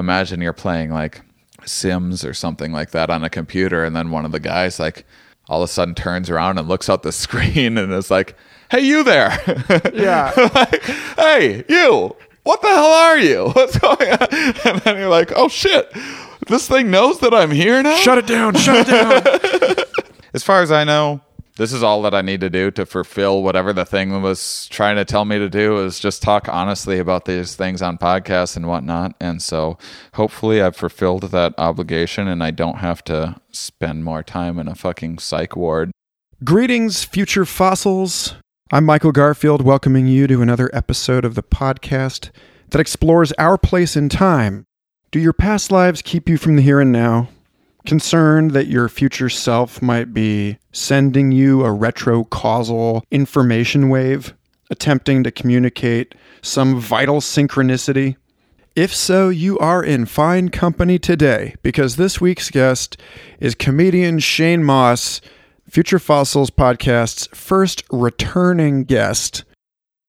imagine you're playing like Sims or something like that on a computer, and then one of the guys like all of a sudden turns around and looks out the screen and is like, "Hey, you there? Yeah. like, hey, you! What the hell are you? What's going on?" And then you're like, "Oh shit! This thing knows that I'm here now." Shut it down. Shut it down. As far as I know, this is all that I need to do to fulfill whatever the thing was trying to tell me to do is just talk honestly about these things on podcasts and whatnot. And so hopefully I've fulfilled that obligation and I don't have to spend more time in a fucking psych ward. Greetings, future fossils. I'm Michael Garfield, welcoming you to another episode of the podcast that explores our place in time. Do your past lives keep you from the here and now? Concerned that your future self might be sending you a retro causal information wave, attempting to communicate some vital synchronicity? If so, you are in fine company today because this week's guest is comedian Shane Mauss, Future Fossils podcast's first returning guest.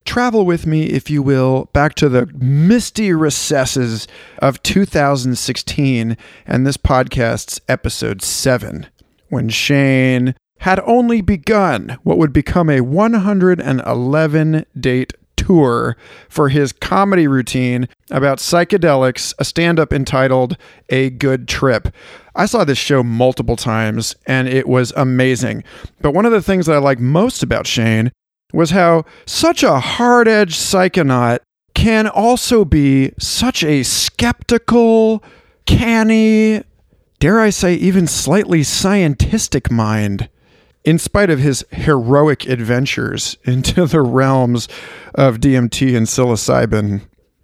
Travel with me, if you will, back to the misty recesses of 2016 and this podcast's episode 7, when Shane had only begun what would become a 111 date tour for his comedy routine about psychedelics, a stand up entitled A Good Trip. I saw this show multiple times and it was amazing. But one of the things that I like most about Shane was how such a hard edged psychonaut can also be such a skeptical, canny, dare I say, even slightly scientistic mind in spite of his heroic adventures into the realms of DMT and psilocybin.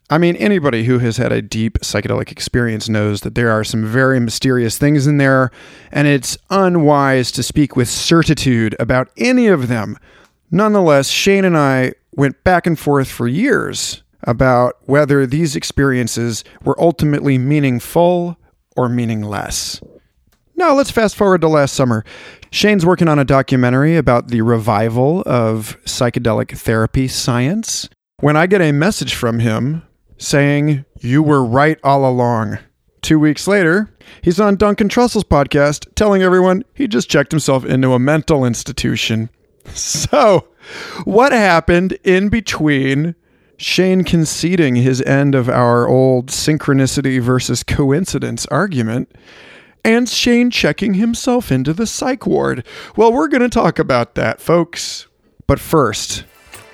I mean, anybody who has had a deep psychedelic experience knows that there are some very mysterious things in there, and it's unwise to speak with certitude about any of them. Nonetheless, Shane and I went back and forth for years about whether these experiences were ultimately meaningful or meaningless. Now, let's fast forward to last summer. Shane's working on a documentary about the revival of psychedelic therapy science. When I get a message from him saying, You were right all along. Two weeks later, he's on Duncan Trussell's podcast telling everyone he just checked himself into a mental institution. So, what happened in between Shane conceding his end of our old synchronicity versus coincidence argument and Shane checking himself into the psych ward. Well, we're going to talk about that, folks. But first,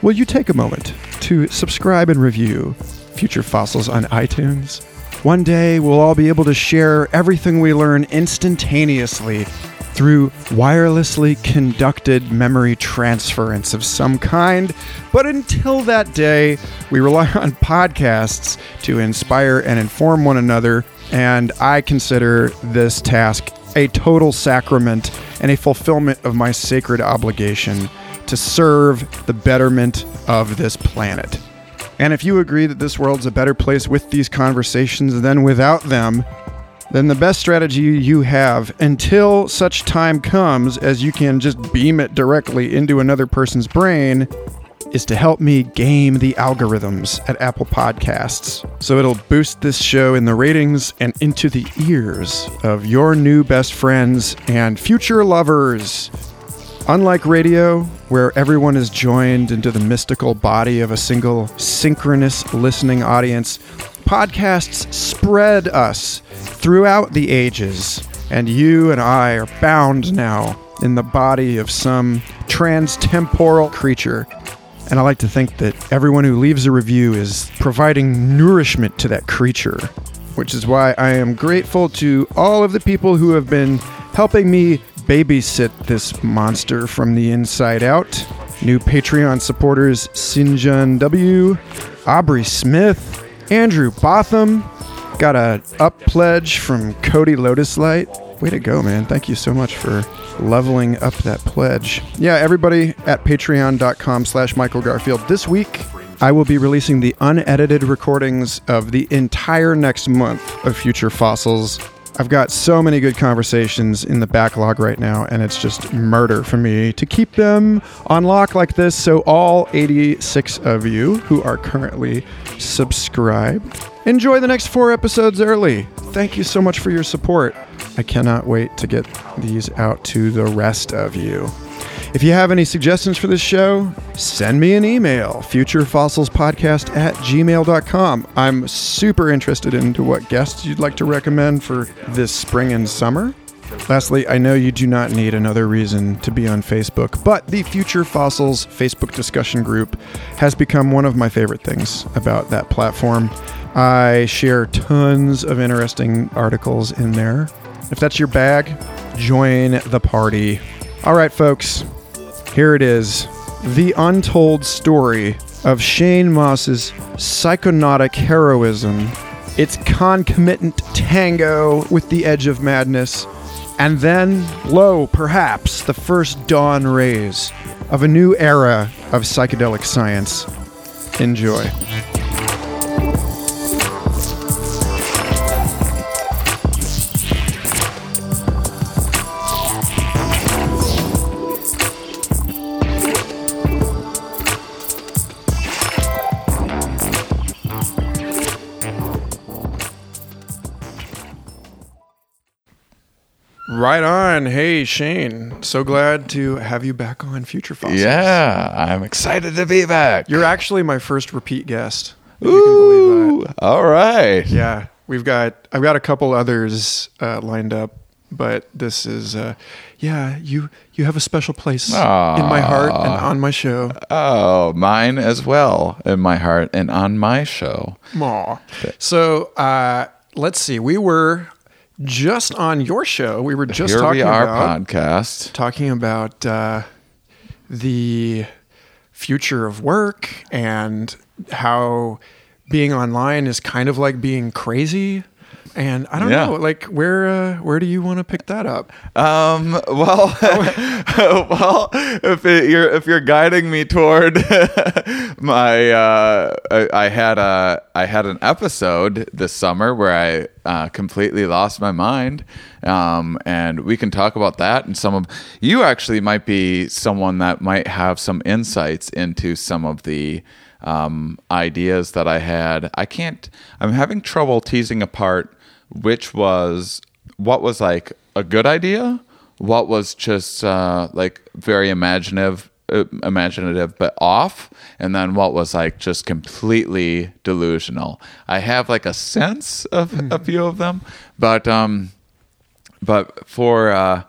will you take a moment to subscribe and review Future Fossils on iTunes? One day, we'll all be able to share everything we learn instantaneously through wirelessly conducted memory transference of some kind. But until that day, we rely on podcasts to inspire and inform one another. And I consider this task a total sacrament and a fulfillment of my sacred obligation to serve the betterment of this planet. And if you agree that this world's a better place with these conversations than without them, then the best strategy you have until such time comes as you can just beam it directly into another person's brain is to help me game the algorithms at Apple Podcasts. So it'll boost this show in the ratings and into the ears of your new best friends and future lovers. Unlike radio, where everyone is joined into the mystical body of a single synchronous listening audience, podcasts spread us throughout the ages, and you and I are bound now in the body of some transtemporal creature. And I like to think that everyone who leaves a review is providing nourishment to that creature, which is why I am grateful to all of the people who have been helping me babysit this monster from the inside out. New Patreon supporters Sinjun W, Aubrey Smith, Andrew Botham, got a up pledge from Cody Lotus Light. Way to go, man. Thank you so much for leveling up that pledge. Yeah, everybody at patreon.com slash Michael Garfield. This week, I will be releasing the unedited recordings of the entire next month of Future Fossils. I've got so many good conversations in the backlog right now, and it's just murder for me to keep them on lock like this. So, all 86 of you who are currently subscribed, enjoy the next four episodes early. Thank you so much for your support. I cannot wait to get these out to the rest of you. If you have any suggestions for this show, send me an email, futurefossilspodcast at gmail.com. I'm super interested into what guests you'd like to recommend for this spring and summer. Lastly, I know you do not need another reason to be on Facebook, but the Future Fossils Facebook discussion group has become one of my favorite things about that platform. I share tons of interesting articles in there. If that's your bag, join the party. All right, folks, here it is the untold story of Shane Mauss's psychonautic heroism, its concomitant tango with the edge of madness, and then, lo, perhaps, the first dawn rays of a new era of psychedelic science. Enjoy. Right on. Hey, Shane. So glad to have you back on Future Fossils. Yeah, I'm excited to be back. You're actually my first repeat guest. If you can believe that. Ooh, all right. Yeah, we've got I've got a couple others uh, lined up, but this is uh, yeah you you have a special place in my heart and on my show. Oh, mine as well in my heart and on my show. Aw. So uh, let's see. We were just on your show. We were just Here talking we are, about podcast. talking about uh, the future of work and how being online is kind of like being crazy. And I don't Yeah. know, like where uh, where do you want to pick that up? Um. Well, well, if it, you're if you're guiding me toward my, uh, I, I had a I had an episode this summer where I uh, completely lost my mind, um, and we can talk about that. And some of you actually might be someone that might have some insights into some of the um, ideas that I had. I can't. I'm having trouble teasing apart which was what was like a good idea, what was just uh, like very imaginative, uh, imaginative but off, and then what was like just completely delusional. I have like a sense of a few of them, but um, but for uh,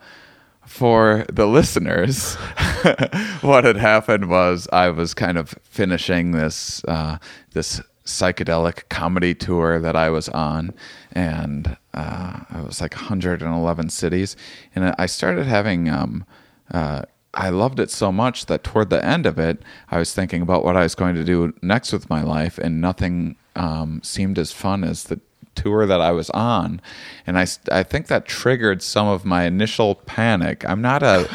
for the listeners, what had happened was I was kind of finishing this uh, this psychedelic comedy tour that I was on, and uh, was like 111 cities, and I started having. Um, uh, I loved it so much that toward the end of it, I was thinking about what I was going to do next with my life, and nothing um, seemed as fun as the tour that I was on, and I I think that triggered some of my initial panic. I'm not a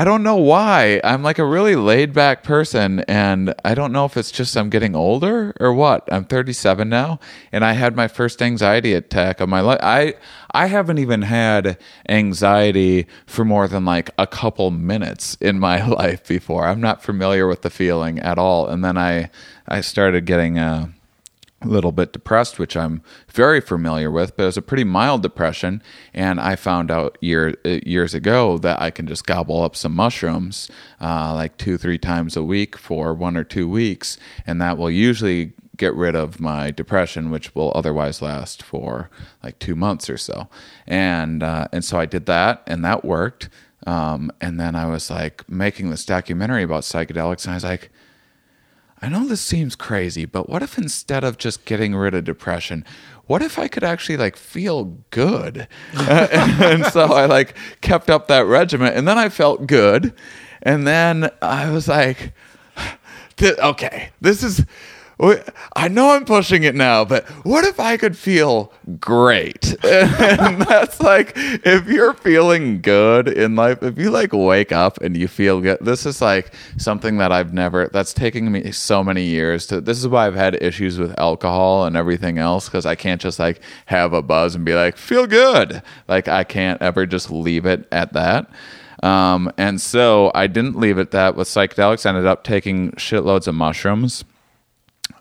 I don't know why. I'm like a really laid back person, and I don't know if it's just I'm getting older or what. I'm 37 now, and I had my first anxiety attack of my life. I I haven't even had anxiety for more than like a couple minutes in my life before. I'm not familiar with the feeling at all, and then I I started getting uh, little bit depressed, which I'm very familiar with, but it was a pretty mild depression. And I found out year, uh, years ago that I can just gobble up some mushrooms uh, like two, three times a week for one or two weeks, and that will usually get rid of my depression, which will otherwise last for like two months or so. And uh, and so I did that, and that worked. Um, and then I was like making this documentary about psychedelics, and I was like. I know this seems crazy, but what if instead of just getting rid of depression, what if I could actually like feel good? and so I like kept up that regimen and then I felt good. And then I was like, okay, this is I know I'm pushing it now, but what if I could feel great? And that's like, if you're feeling good in life, if you like wake up and you feel good, this is like something that I've never, that's taking me so many years to, this is why I've had issues with alcohol and everything else, because I can't just like have a buzz and be like, feel good. Like, I can't ever just leave it at that. Um, and so I didn't leave it at that with psychedelics. I ended up taking shitloads of mushrooms.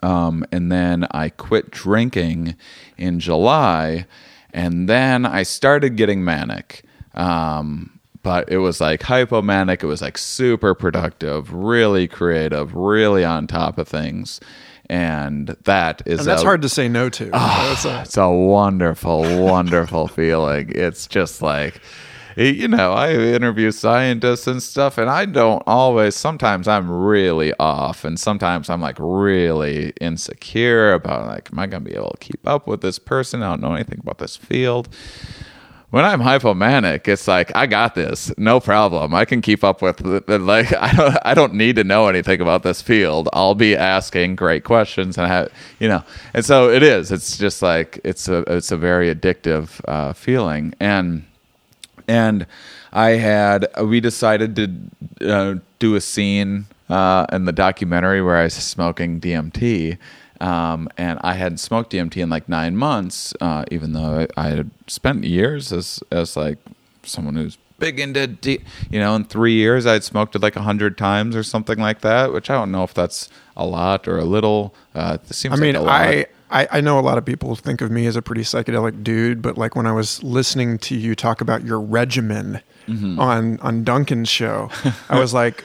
Um, and then I quit drinking in July. And then I started getting manic. Um, but it was like hypomanic. It was like super productive, really creative, really on top of things. And that is And that's a- hard to say no to. That's a- it's a wonderful, wonderful feeling. It's just like, you know, I interview scientists and stuff, and I don't always, sometimes I'm really off, and sometimes I'm like really insecure about, like, am I going to be able to keep up with this person? I don't know anything about this field. When I'm hypomanic, it's like I got this, no problem. I can keep up with the- like I don't I don't need to know anything about this field. I'll be asking great questions and I have you know, and so it is. It's just like it's a it's a very addictive uh, feeling, and and I had we decided to uh, do a scene uh, in the documentary where I was smoking DMT. Um, and I hadn't smoked DMT in like nine months, uh, even though I, I had spent years as as like someone who's big into, D, you know, in three years I'd smoked it like a hundred times or something like that. Which I don't know if that's a lot or a little. Uh, it seems. I mean, like a lot. I, I I know a lot of people think of me as a pretty psychedelic dude, but like when I was listening to you talk about your regimen Mm-hmm. on on Duncan's show, I was like,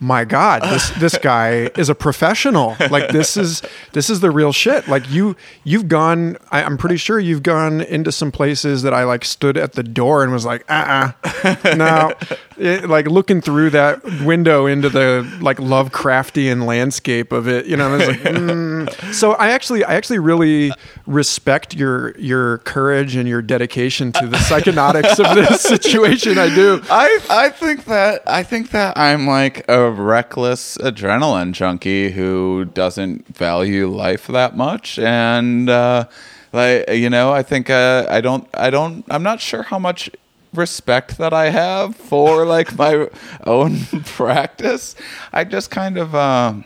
my God, this this guy is a professional. Like this is this is the real shit. Like you you've gone. I, I'm pretty sure you've gone into some places that I like stood at the door and was like, uh, uh no, It- like looking through that window into the like Lovecraftian landscape of it. You know, and I was like, mm. so I actually I actually really respect your your courage and your dedication to the psychonautics of this situation. I do. I I think that I think that I'm like a reckless adrenaline junkie who doesn't value life that much, and uh, like you know, I think uh, I don't I don't I'm not sure how much respect that I have for like my own practice. I just kind of. Um,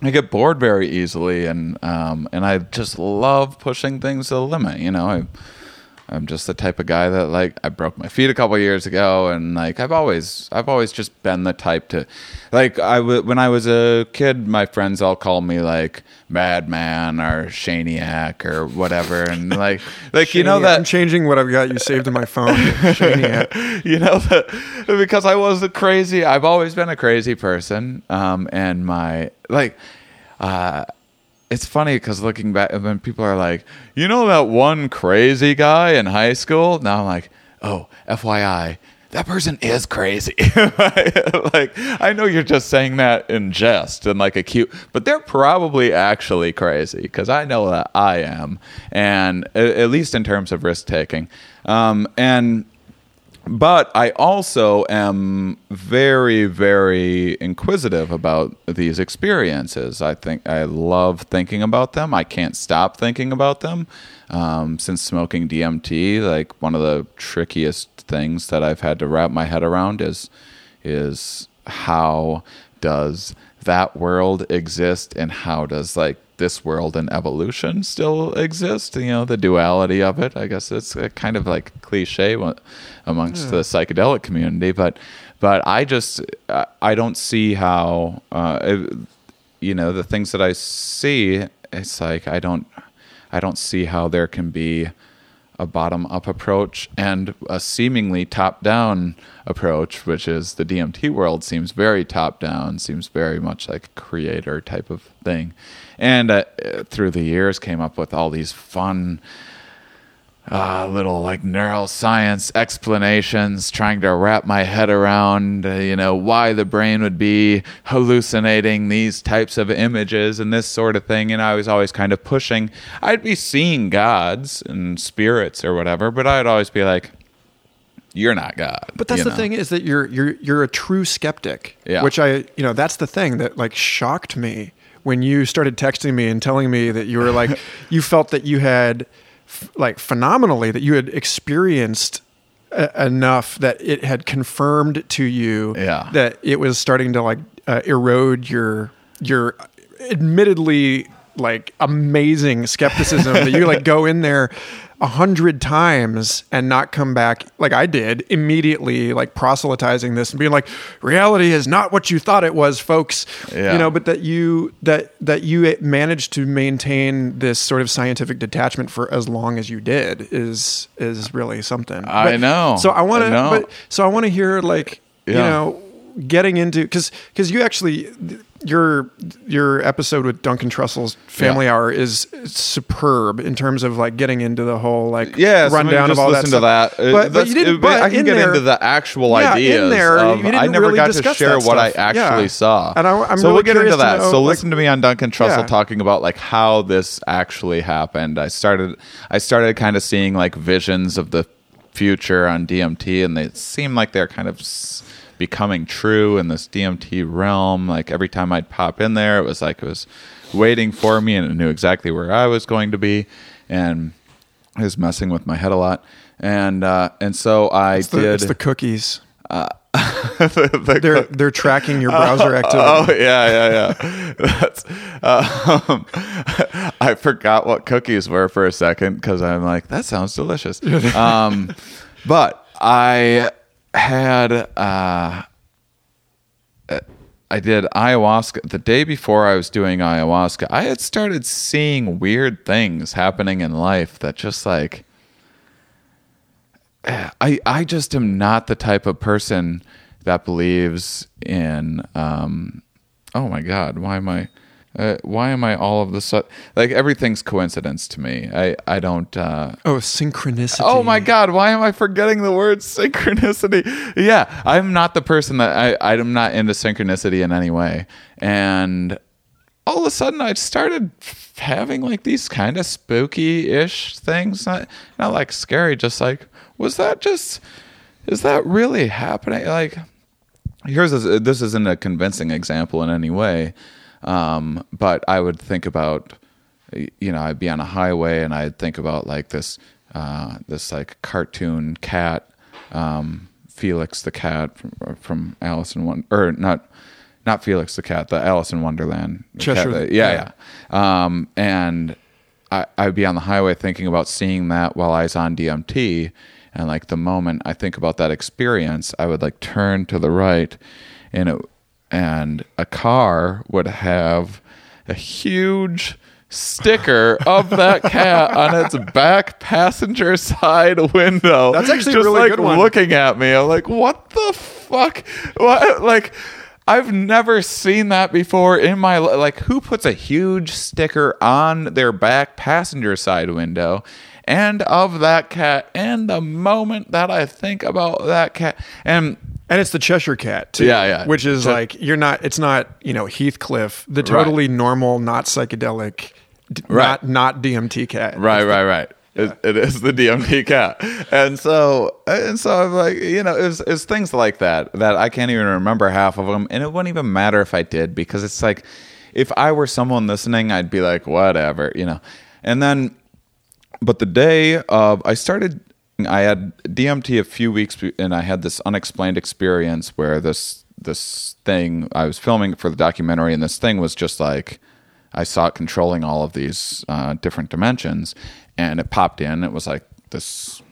I get bored very easily, and um, and I just love pushing things to the limit. You know, I, I'm just the type of guy that like I broke my feet a couple years ago, and like I've always I've always just been the type to, like I w- when I was a kid, my friends all called me like Madman or Shaniac or whatever, and like like you know that I'm changing what I've got you saved in my phone. Shaniac. you know that because I was a crazy I've always been a crazy person um and my like uh it's funny because looking back when people are like you know that one crazy guy in high school? Now I'm like oh FYI that person is crazy. Like I know you're just saying that in jest and like a cute but they're probably actually crazy because I know that I am and at least in terms of risk taking. Um and but I also am very, very inquisitive about these experiences. I think I love thinking about them. I can't stop thinking about them. Um, since smoking DMT, like one of the trickiest things that I've had to wrap my head around is is how does that world exist and how does like this world and evolution still exist you know the duality of it i guess it's a kind of like cliche amongst the psychedelic community but but i just I- i don't see how uh it- you know the things that i see it's like i don't i don't see how there can be a bottom up approach and a seemingly top down approach, which is the DMT world seems very top down, seems very much like a creator type of thing. And uh, through the years, came up with all these fun uh, little like neuroscience explanations, trying to wrap my head around, uh, you know, why the brain would be hallucinating these types of images and this sort of thing. And I was always kind of pushing. I'd be seeing gods and spirits or whatever, but I'd always be like, "You're not God." But that's the know? thing is that you're you're you're a true skeptic. Yeah. Which I you know that's the thing that like shocked me when you started texting me and telling me that you were like you felt that you had f- like phenomenally that you had experienced a- enough that it had confirmed to you Yeah. that it was starting to like uh, erode your your admittedly like amazing skepticism that you like go in there a hundred times and not come back like I did immediately like proselytizing this and being like reality is not what you thought it was folks Yeah. you know but that you that that you managed to maintain this sort of scientific detachment for as long as you did is is really something I know. so I want to so I want to hear like you know getting into because because you actually your your episode with Duncan Trussell's Family Yeah. Hour is superb in terms of like getting into the whole like Yeah, rundown maybe of all listen that to that. Uh, But, but you didn't. uh, But I can in get there, into the actual Yeah, in ideas. there, of- I never really got to share what I actually Yeah. saw. And I- I'm so really we'll get into to that. know, so like- listen to me on Duncan Trussell talking about like how this actually happened. I started. I started kind of seeing like visions of the future on DMT, and they seem like they're kind of. s- becoming true in this DMT realm like every time I'd pop in there it was like it was waiting for me and it knew exactly where I was going to be and it was messing with my head a lot and uh, and so I It's the, did it's the cookies. the They're they're tracking your browser activity. Oh yeah, yeah, yeah. That's. Um, I forgot what cookies were for a second because I'm like, that sounds delicious. Um, but I had. Uh, I did ayahuasca the day before I was doing ayahuasca. I had started seeing weird things happening in life that just like I I just am not the type of person that believes in um oh my god why am I uh, why am I all of the sudden like everything's coincidence to me I I don't uh oh, synchronicity. Oh my God! Why am I forgetting the word synchronicity? Yeah, I'm not the person that I. I'm not into synchronicity in any way, and all of a sudden I started having like these kind of spooky-ish things. Not not like scary, just like was that just is that really happening? Like here's a, this isn't a convincing example in any way, um, but I would think about you know I'd be on a highway and I'd think about like this uh, this like cartoon cat um, Felix the cat from, from Alice in Wonder or not not Felix the cat the Alice in Wonderland. Cat Cheshire- that- yeah yeah. um, and I, I'd be on the highway thinking about seeing that while I was on DMT and like the moment I think about that experience I would like turn to the right and it and a car would have a huge sticker of that cat on its back passenger side window. That's actually a just really like good one. looking at me. I'm like, what the fuck? What like I've never seen that before in my li- like who puts a huge sticker on their back passenger side window and of that cat and the moment that I think about that cat and And it's the Cheshire Cat too. Yeah, yeah. Which is Che- like you're not. It's not you know Heathcliff, the totally normal, not psychedelic, d- Right. not not DMT cat. Right, right, right. It, it is the DMT cat, and so and so I'm like, you know, it's it's things like that that I can't even remember half of them, and it wouldn't even matter if I did because it's like, if I were someone listening, I'd be like, whatever, you know, and then, but the day of I started, I had DMT a few weeks, and I had this unexplained experience where this this thing I was filming for the documentary, and this thing was just like. I saw it controlling all of these uh, different dimensions, and it popped in. It was like this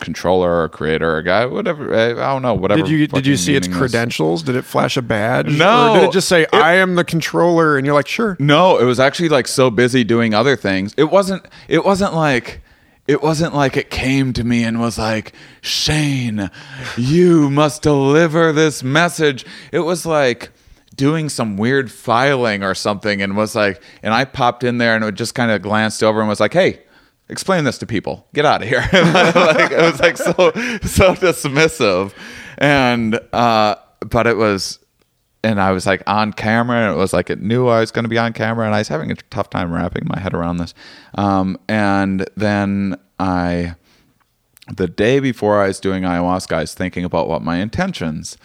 controller or creator or guy, whatever. I I don't know. Whatever. Did you did you see its credentials? Did it flash a badge? No. Or did it just say I am the controller? And you're like, sure. No, it was actually like so busy doing other things. It wasn't. It wasn't like. It wasn't like it came to me and was like, Shane, you must deliver this message. It was like doing some weird filing or something and was like, and I popped in there and it just kind of glanced over and was like, hey, explain this to people. Get out of here. like, it was like so, so dismissive. And, uh, but it was, and I was like on camera, and it was like it knew I was going to be on camera, and I was having a tough time wrapping my head around this. Um, and then I, the day before I was doing ayahuasca, I was thinking about what my intentions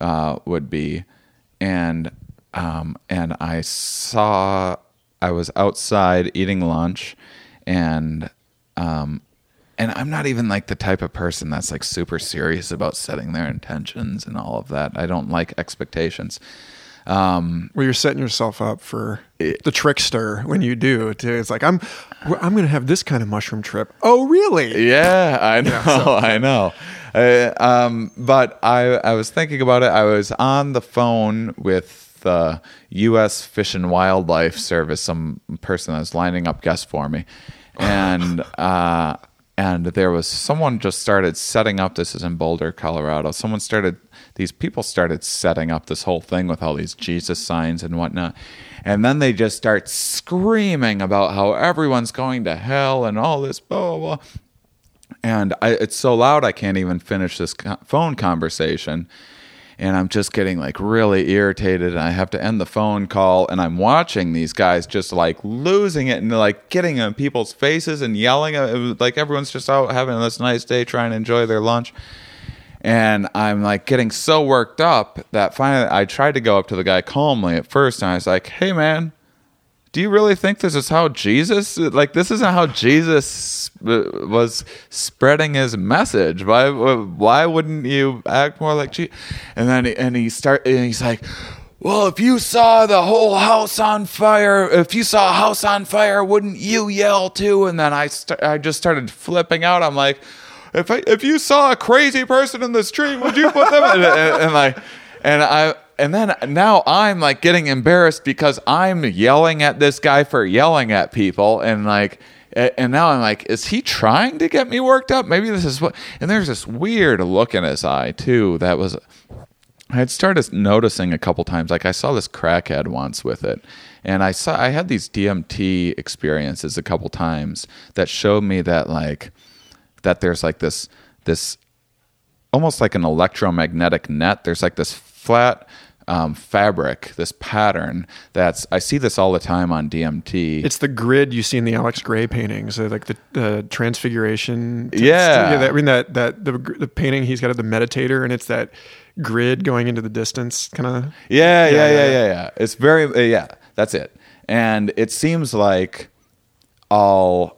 uh, would be, and um, and I saw I was outside eating lunch, and um, and I'm not even like the type of person that's like super serious about setting their intentions and all of that. I don't like expectations. Um, Well, you're setting yourself up for the trickster when you do. Too. It's like I'm, I'm going to have this kind of mushroom trip. Oh, really? Yeah, I know, I know. Uh, um, but I, I was thinking about it. I was on the phone with the U.S. Fish and Wildlife Service, some person that was lining up guests for me, and uh, and there was someone just started setting up. This is in Boulder, Colorado. Someone started. These people started setting up this whole thing with all these Jesus signs and whatnot. And then they just start screaming about how everyone's going to hell and all this blah blah blah and I, it's so loud I can't even finish this phone conversation. And I'm just getting like really irritated, and I have to end the phone call. And I'm watching these guys just like losing it and like getting in people's faces and yelling. Like everyone's just out having this nice day, trying to enjoy their lunch. And I'm like getting so worked up that finally I tried to go up to the guy calmly at first, and I was like, "Hey, man, do you really think this is how Jesus like this isn't how Jesus was spreading his message. Why why wouldn't you act more like Jesus and then and he start and he's like well if you saw the whole house on fire if you saw a house on fire wouldn't you yell too? And then I st- I just started flipping out. I'm like if I, if you saw a crazy person in the street would you put them and, and, and like and I and then now I'm like getting embarrassed because I'm yelling at this guy for yelling at people and like and now I'm like, is he trying to get me worked up? Maybe this is what and there's this weird look in his eye too that was I had started noticing a couple times. Like I saw this crackhead once with it, and I saw I had these DMT experiences a couple times that showed me that like that there's like this this almost like an electromagnetic net. There's like this flat um, fabric, this pattern that's I see this all the time on DMT. It's the grid you see in the Alex Grey paintings, uh, like the uh, transfiguration. Yeah. that, I mean that that the the painting he's got of the meditator, and it's that grid going into the distance, kind of. Yeah, yeah, Yeah, yeah, yeah, yeah, yeah. It's very, uh, yeah, that's it. And it seems like I'll,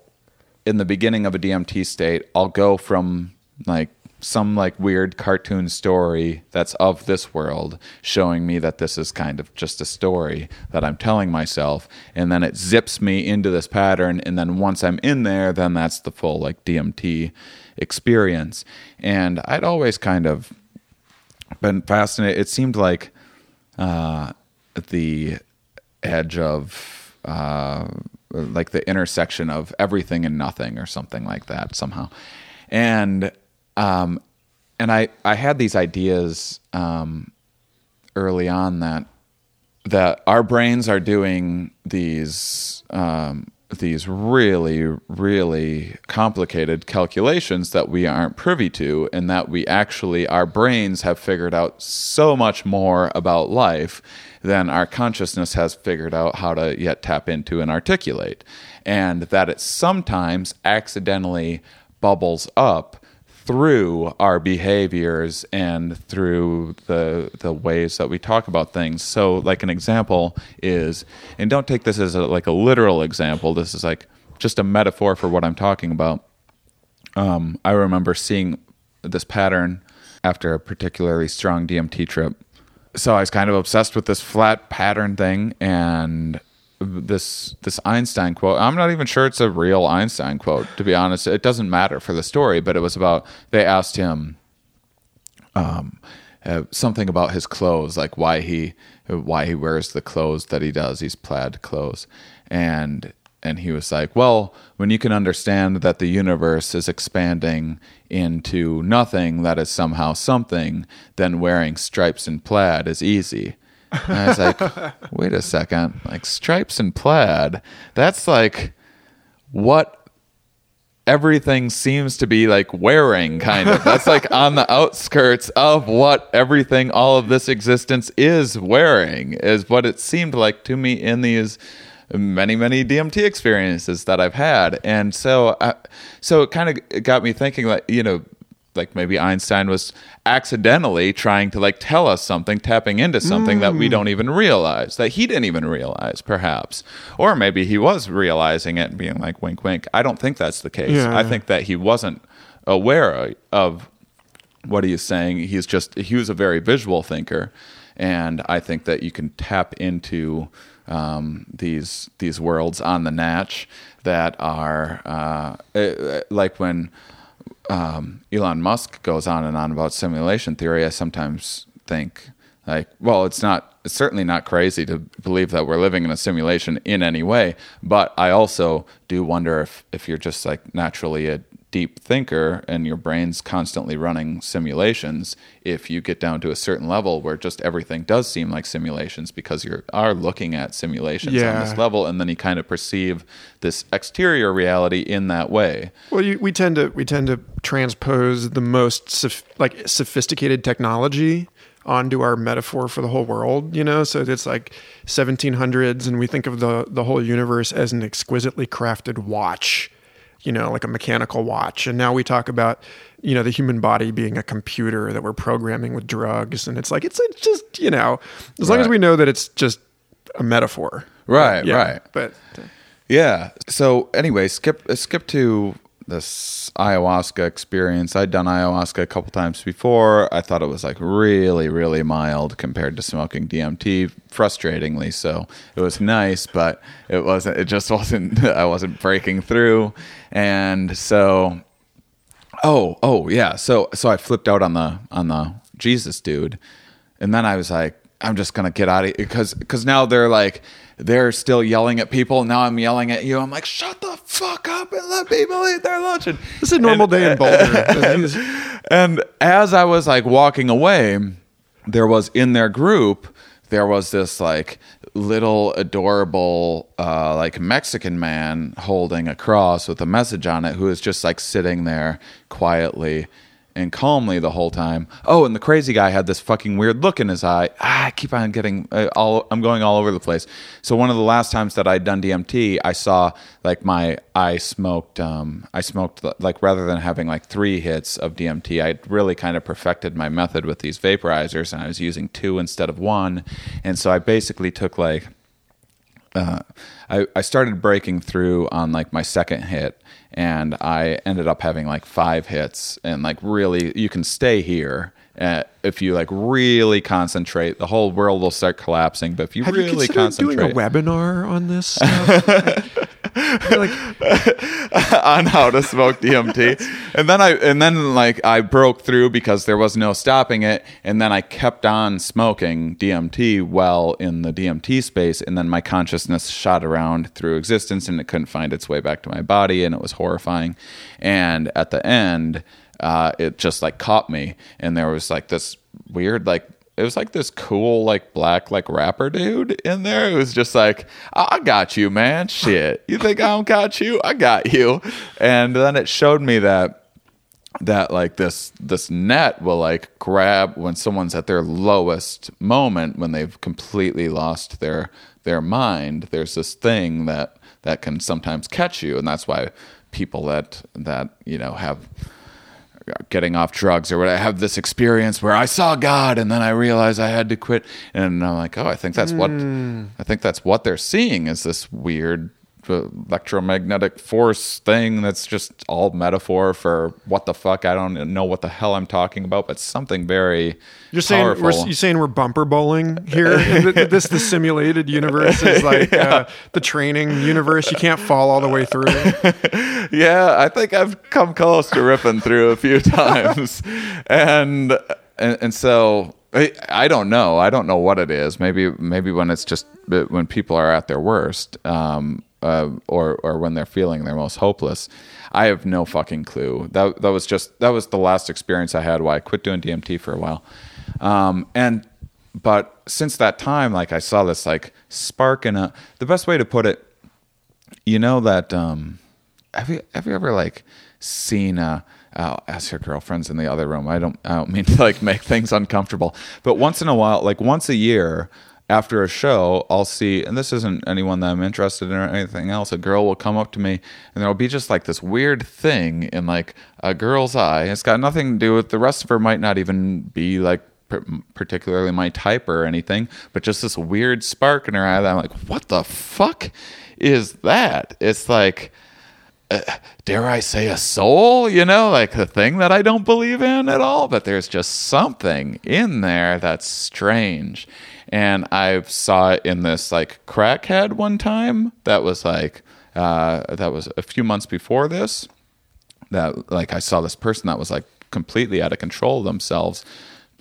in the beginning of a DMT state, I'll go from like some like weird cartoon story that's of this world showing me that this is kind of just a story that I'm telling myself and then it zips me into this pattern and then once I'm in there then that's the full like DMT experience. And I'd always kind of been fascinated it seemed like uh, the edge of uh, like the intersection of everything and nothing or something like that somehow. And um, and I I had these ideas um, early on that that our brains are doing these um, these really really complicated calculations that we aren't privy to and that we actually our brains have figured out so much more about life than our consciousness has figured out how to yet tap into and articulate. And that it sometimes accidentally bubbles up through our behaviors and through the the ways that we talk about things. So, like an example is, and don't take this as a, like a literal example. This is like just a metaphor for what I'm talking about. Um, I remember seeing this pattern after a particularly strong DMT trip. So I was kind of obsessed with this flat pattern thing and this this Einstein quote. I'm not even sure it's a real Einstein quote, to be honest. It doesn't matter for the story, but it was about they asked him um, uh, something about his clothes, like why he why he wears the clothes that he does, these plaid clothes, and and he was like, well, when you can understand that the universe is expanding into nothing that is somehow something, then wearing stripes and plaid is easy. And I was like, wait a second, like stripes and plaid, that's like what everything seems to be like wearing kind of. That's like on the outskirts of what everything all of this existence is wearing is what it seemed like to me in these many many DMT experiences that I've had. And so I, so it kind of got me thinking like you know like maybe Einstein was accidentally trying to like tell us something, tapping into something that we don't even realize, that he didn't even realize, perhaps. Or maybe he was realizing it and being like, wink, wink. I don't think that's the case. Yeah. I think that he wasn't aware of what he is saying. He's just, he was a very visual thinker. And I think that you can tap into um, these these worlds on the natch that are uh, eh, like when um, Elon Musk goes on and on about simulation theory, I sometimes think like, well, it's not, it's certainly not crazy to believe that we're living in a simulation in any way. But I also do wonder if, if you're just like naturally a deep thinker and your brain's constantly running simulations, if you get down to a certain level where just everything does seem like simulations because you are looking at simulations Yeah. on this level, and then you kind of perceive this exterior reality in that way. Well, you, we tend to we tend to transpose the most soph- like sophisticated technology onto our metaphor for the whole world. You know, so it's like 1700s, and we think of the the whole universe as an exquisitely crafted watch. You know, like a mechanical watch, and now we talk about you know the human body being a computer that we're programming with drugs, and it's like it's, it's just you know as long as we know that it's just a metaphor. Right, Yeah, right. But Yeah. So anyway, skip uh, skip to this ayahuasca experience. I'd done ayahuasca a couple times before. I thought it was like really, really mild compared to smoking DMT. Frustratingly so. It was nice, but it wasn't. It just wasn't. I wasn't breaking through, and so. Oh, oh yeah. So so I flipped out on the on the Jesus dude, and then I was like, I'm just gonna get out of here because because now they're like they're still yelling at people. Now I'm yelling at you. I'm like, shut the fuck up and let people eat their lunch. And, this is a normal day in Boulder. and, and as I was like walking away, there was in their group there was this like little adorable uh, like Mexican man holding a cross with a message on it who was just like sitting there quietly and calmly the whole time. Oh, and the crazy guy had this fucking weird look in his eye. Ah, I keep on getting uh, all. I'm going all over the place. So one of the last times that I'd done DMT, I saw like my I smoked. Um, I smoked like rather than having like three hits of DMT, I really kind of perfected my method with these vaporizers, and I was using two instead of one. And so I basically took like uh, I, I started breaking through on like my second hit and I ended up having like five hits and like really you can stay here uh, if you like really concentrate the whole world will start collapsing but if you Have you really considered doing a concentrate webinar on this stuff? like, on how to smoke DMT. and then I and then like I broke through because there was no stopping it and then I kept on smoking DMT well in the DMT space and then my consciousness shot around through existence and it couldn't find its way back to my body and it was horrifying. And at the end uh, it just like caught me and there was like this weird like it was like this cool like black like rapper dude in there it was just like i got you man. Shit. You think i don't got you? I got you. And then it showed me that that like this this net will like grab when someone's at their lowest moment when they've completely lost their their mind. There's this thing that that can sometimes catch you and that's why people that that you know have getting off drugs or what I have this experience where I saw God and then I realized I had to quit. And I'm like oh I think that's what hmm. I think that's what they're seeing is this weird electromagnetic force thing that's just all metaphor for what the fuck I don't know what the hell I'm talking about but something very you're saying we're, you're saying we're bumper bowling here. This the simulated universe is like uh, the training universe. You can't fall all the way through. yeah, I think I've come close to ripping through a few times, and and, and so I, I don't know. I don't know what it is. Maybe maybe when it's just when people are at their worst, um, uh, or or when they're feeling their most hopeless. I have no fucking clue. That that was just that was the last experience I had. Why I quit doing DMT for a while, um, and but since that time, like I saw this like spark in a. The best way to put it, you know that um, have you have you ever like seen uh I'll ask your girlfriends in the other room. I don't I don't mean to like make things uncomfortable. But once in a while, like once a year after a show, I'll see, and this isn't anyone that I'm interested in or anything else. A girl will come up to me, and there'll be just like this weird thing in like a girl's eye. It's got nothing to do with the rest of her. Might not even be like particularly my type or anything, but just this weird spark in her eye that I'm like, what the fuck is that? It's like, uh, dare I say, a soul, you know, like the thing that I don't believe in at all, but there's just something in there that's strange. And I saw it in this like crackhead one time that was like, uh, that was a few months before this. That like I saw this person that was like completely out of control themselves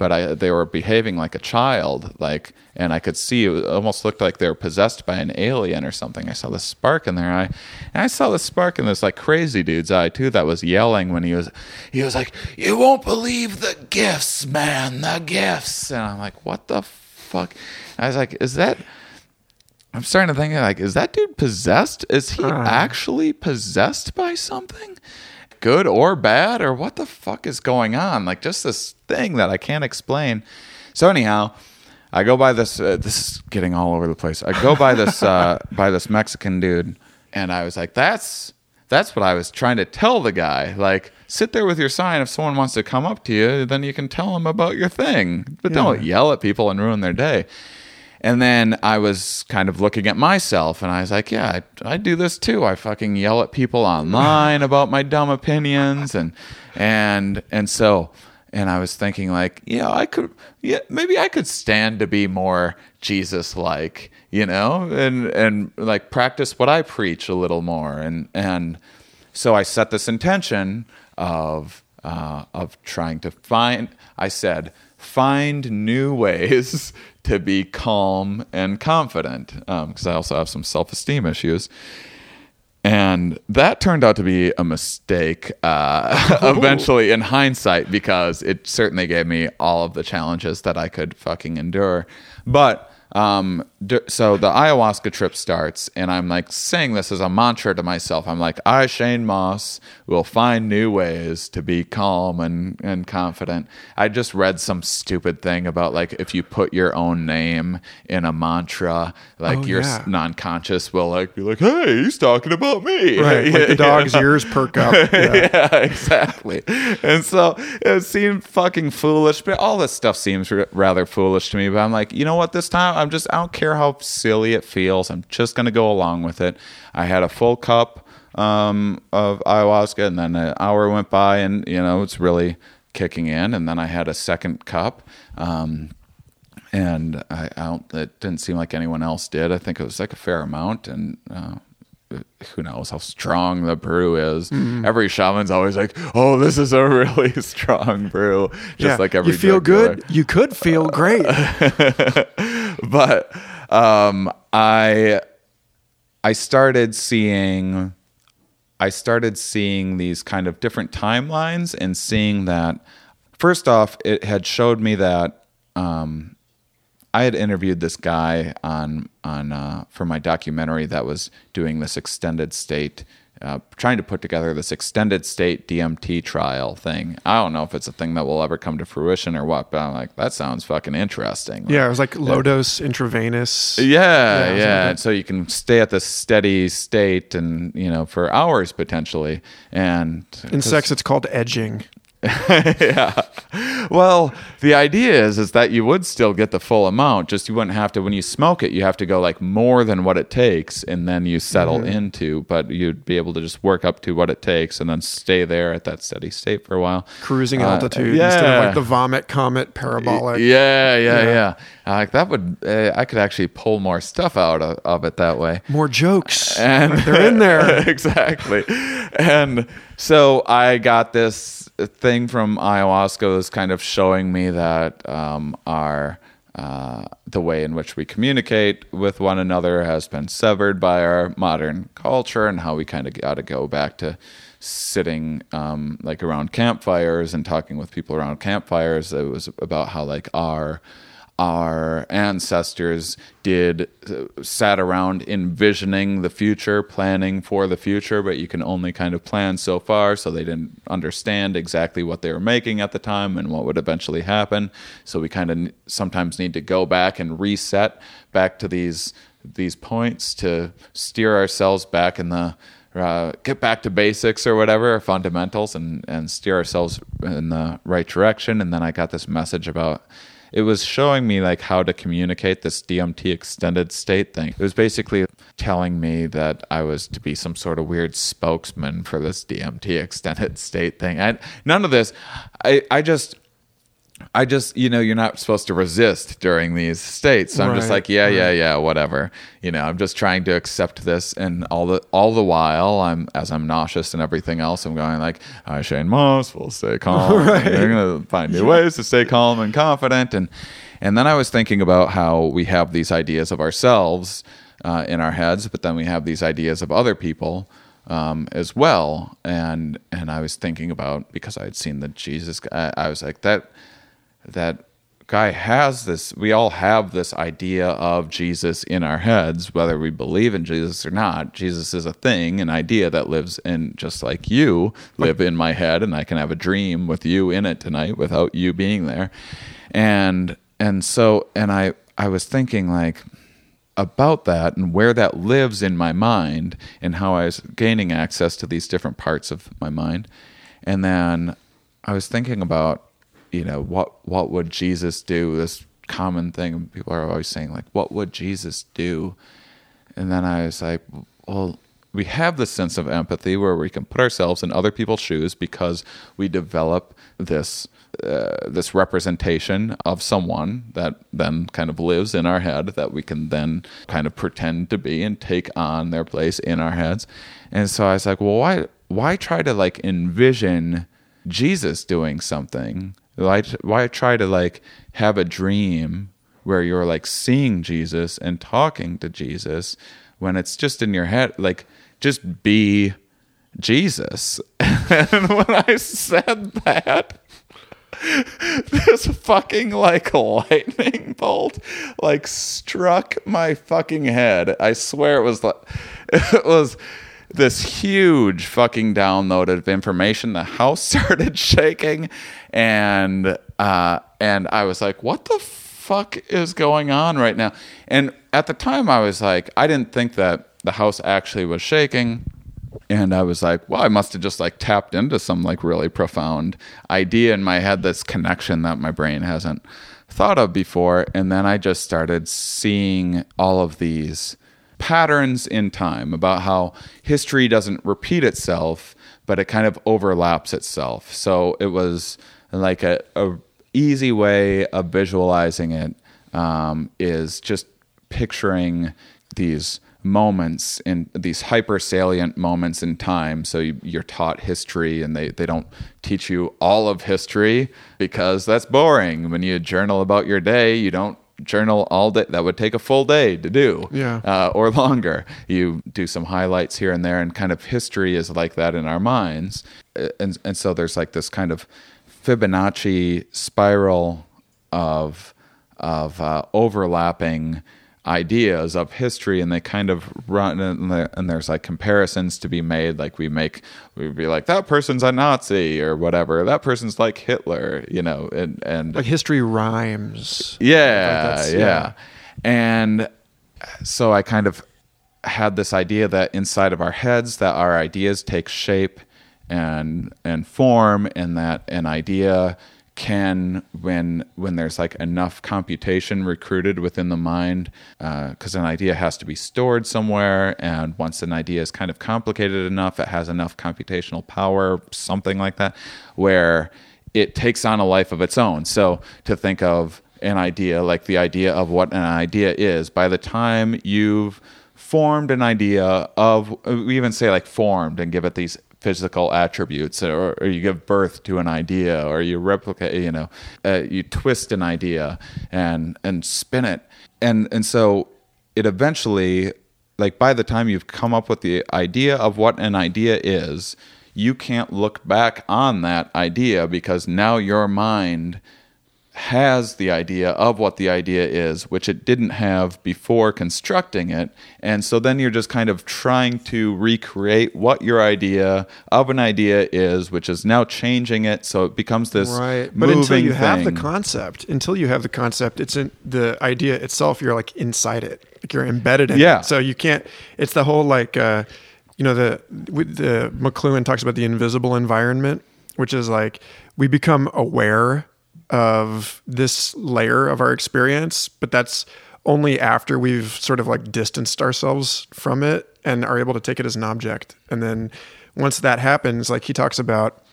but I, they were behaving like a child, like, and I could see it almost looked like they were possessed by an alien or something. I saw the spark in their eye, and I saw the spark in this like crazy dude's eye too. That was yelling when he was, he was like, "You won't believe the gifts, man, the gifts," and I'm like, "What the fuck?" And I was like, "Is that?" I'm starting to think like, is that dude possessed? Is he uh. actually possessed by something? good or bad or what the fuck is going on? Like just this thing that I can't explain. So anyhow, I go by this. Uh, this is getting all over the place. I go by this uh, by this Mexican dude, and I was like, "That's that's what I was trying to tell the guy. Like, sit there with your sign. If someone wants to come up to you, then you can tell them about your thing, but yeah. don't yell at people and ruin their day." And then I was kind of looking at myself and I was like, yeah, I, I do this too. I fucking yell at people online about my dumb opinions and and and so and I was thinking like, yeah, I could yeah, maybe I could stand to be more Jesus like, you know, and and like practice what I preach a little more and and so I set this intention of uh, of trying to find I said find new ways to be calm and confident because um, I also have some self esteem issues. And that turned out to be a mistake uh, eventually in hindsight because it certainly gave me all of the challenges that I could fucking endure. But um, so the ayahuasca trip starts, and I'm like saying this as a mantra to myself. I'm like, I, Shane Mauss, will find new ways to be calm and, and confident. I just read some stupid thing about like if you put your own name in a mantra, like oh, your yeah. non-conscious will like be like, hey, he's talking about me. Right. Like the dog's ears perk up. Yeah. yeah, exactly. And so it seemed fucking foolish, but all this stuff seems r- rather foolish to me. But I'm like, you know what? This time I'm just, I don't care how silly it feels. I'm just going to go along with it. I had a full cup um, of ayahuasca, and then an hour went by, and, you know, it's really kicking in. And then I had a second cup. Um, and I, I, don't. It didn't seem like anyone else did. I think it was like a fair amount, and uh, who knows how strong the brew is. Mm-hmm. Every shaman's always like, "Oh, this is a really strong brew." Just yeah, like every you feel good. You could feel great, but um, I I started seeing I started seeing these kind of different timelines and seeing that first off, it had showed me that um, I had interviewed this guy on on uh, for my documentary that was doing this extended state, uh, trying to put together this extended state DMT trial thing. I don't know if it's a thing that will ever come to fruition or what, but I'm like, that sounds fucking interesting. Yeah, it was like low dose intravenous. Yeah, yeah. yeah. so you can stay at this steady state and you know for hours potentially. And in sex, it's called edging. yeah. Well, the idea is is that you would still get the full amount. Just you wouldn't have to when you smoke it, you have to go like more than what it takes, and then you settle mm-hmm. into. But you'd be able to just work up to what it takes, and then stay there at that steady state for a while. Cruising uh, altitude yeah. instead of like the vomit comet parabolic. Yeah, yeah, yeah. yeah. Like that would uh, I could actually pull more stuff out of, of it that way. More jokes, and they're in there exactly. And so I got this thing from ayahuasca is kind of showing me that um, our uh, the way in which we communicate with one another has been severed by our modern culture, and how we kind of got to go back to sitting um, like around campfires and talking with people around campfires. It was about how like our our ancestors did uh, sat around envisioning the future planning for the future but you can only kind of plan so far so they didn't understand exactly what they were making at the time and what would eventually happen so we kind of sometimes need to go back and reset back to these these points to steer ourselves back in the uh, get back to basics or whatever, fundamentals, and and steer ourselves in the right direction. And then I got this message about it was showing me like how to communicate this DMT extended state thing. It was basically telling me that I was to be some sort of weird spokesman for this DMT extended state thing. And none of this, I, I just, I just, you know, you're not supposed to resist during these states. So I'm just like, yeah, yeah, yeah, whatever. You know, I'm just trying to accept this, and all the all the while, I'm as I'm nauseous and everything else, I'm going like, I Shane Mauss will stay calm. right. They're gonna find new ways to stay calm and confident, and and then I was thinking about how we have these ideas of ourselves uh, in our heads, but then we have these ideas of other people um, as well, and and I was thinking about because I had seen the Jesus, guy, I was like that that guy has this we all have this idea of Jesus in our heads whether we believe in Jesus or not Jesus is a thing an idea that lives in just like you live in my head and I can have a dream with you in it tonight without you being there and and so and I I was thinking like about that and where that lives in my mind and how I was gaining access to these different parts of my mind. And then I was thinking about, you know, what what would Jesus do? This common thing people are always saying, like, what would Jesus do? And then I was like, well, we have this sense of empathy where we can put ourselves in other people's shoes because we develop this uh, this representation of someone that then kind of lives in our head that we can then kind of pretend to be and take on their place in our heads. And so I was like, well, why why try to like envision Jesus doing something? Why why try to like have a dream where you're like seeing Jesus and talking to Jesus when it's just in your head like just be Jesus. and when I said that this fucking like lightning bolt like struck my fucking head. I swear it was like it was this huge fucking download of information. The house started shaking and uh and I was like, what the fuck is going on right now? And at the time I was like, I didn't think that the house actually was shaking and I was like, well, I must have just like tapped into some like really profound idea in my head, this connection that my brain hasn't thought of before. And then I just started seeing all of these patterns in time about how history doesn't repeat itself, but it kind of overlaps itself. So it was like a, a easy way of visualizing it um, is just picturing these moments in these hyper salient moments in time. So you, you're taught history and they, they don't teach you all of history because that's boring. When you journal about your day you don't journal all day. That would take a full day to do Yeah. uh, or longer. You do some highlights here and there and kind of history is like that in our minds. Uh, and, and so there's like this kind of fibonacci spiral of of uh, overlapping ideas of history and they kind of run and, the, and there's like comparisons to be made like we make we'd be like that person's a nazi or whatever that person's like hitler you know and and Like history rhymes. yeah, that's- yeah, yeah. And so I kind of had this idea that inside of our heads that our ideas take shape and and form and that an idea can when when there's like enough computation recruited within the mind uh, because an idea has to be stored somewhere and once an idea is kind of complicated enough it has enough computational power something like that where it takes on a life of its own. So to think of an idea like the idea of what an idea is by the time you've formed an idea of we even say like formed and give it these physical attributes or, or you give birth to an idea or you replicate you know uh, you twist an idea and and spin it. And and so it eventually like by the time you've come up with the idea of what an idea is you can't look back on that idea because now your mind has the idea of what the idea is, which it didn't have before constructing it. And so then you're just kind of trying to recreate what your idea of an idea is, which is now changing it. So it becomes this right. But until you moving have the concept, until you have the concept, it's in the idea itself. You're like inside it, like you're embedded in Yeah. it. So you can't. It's the whole like, uh, you know, the with the McLuhan talks about the invisible environment, which is like we become aware of this layer of our experience, but that's only after we've sort of like distanced ourselves from it and are able to take it as an object. And then once that happens, like he talks about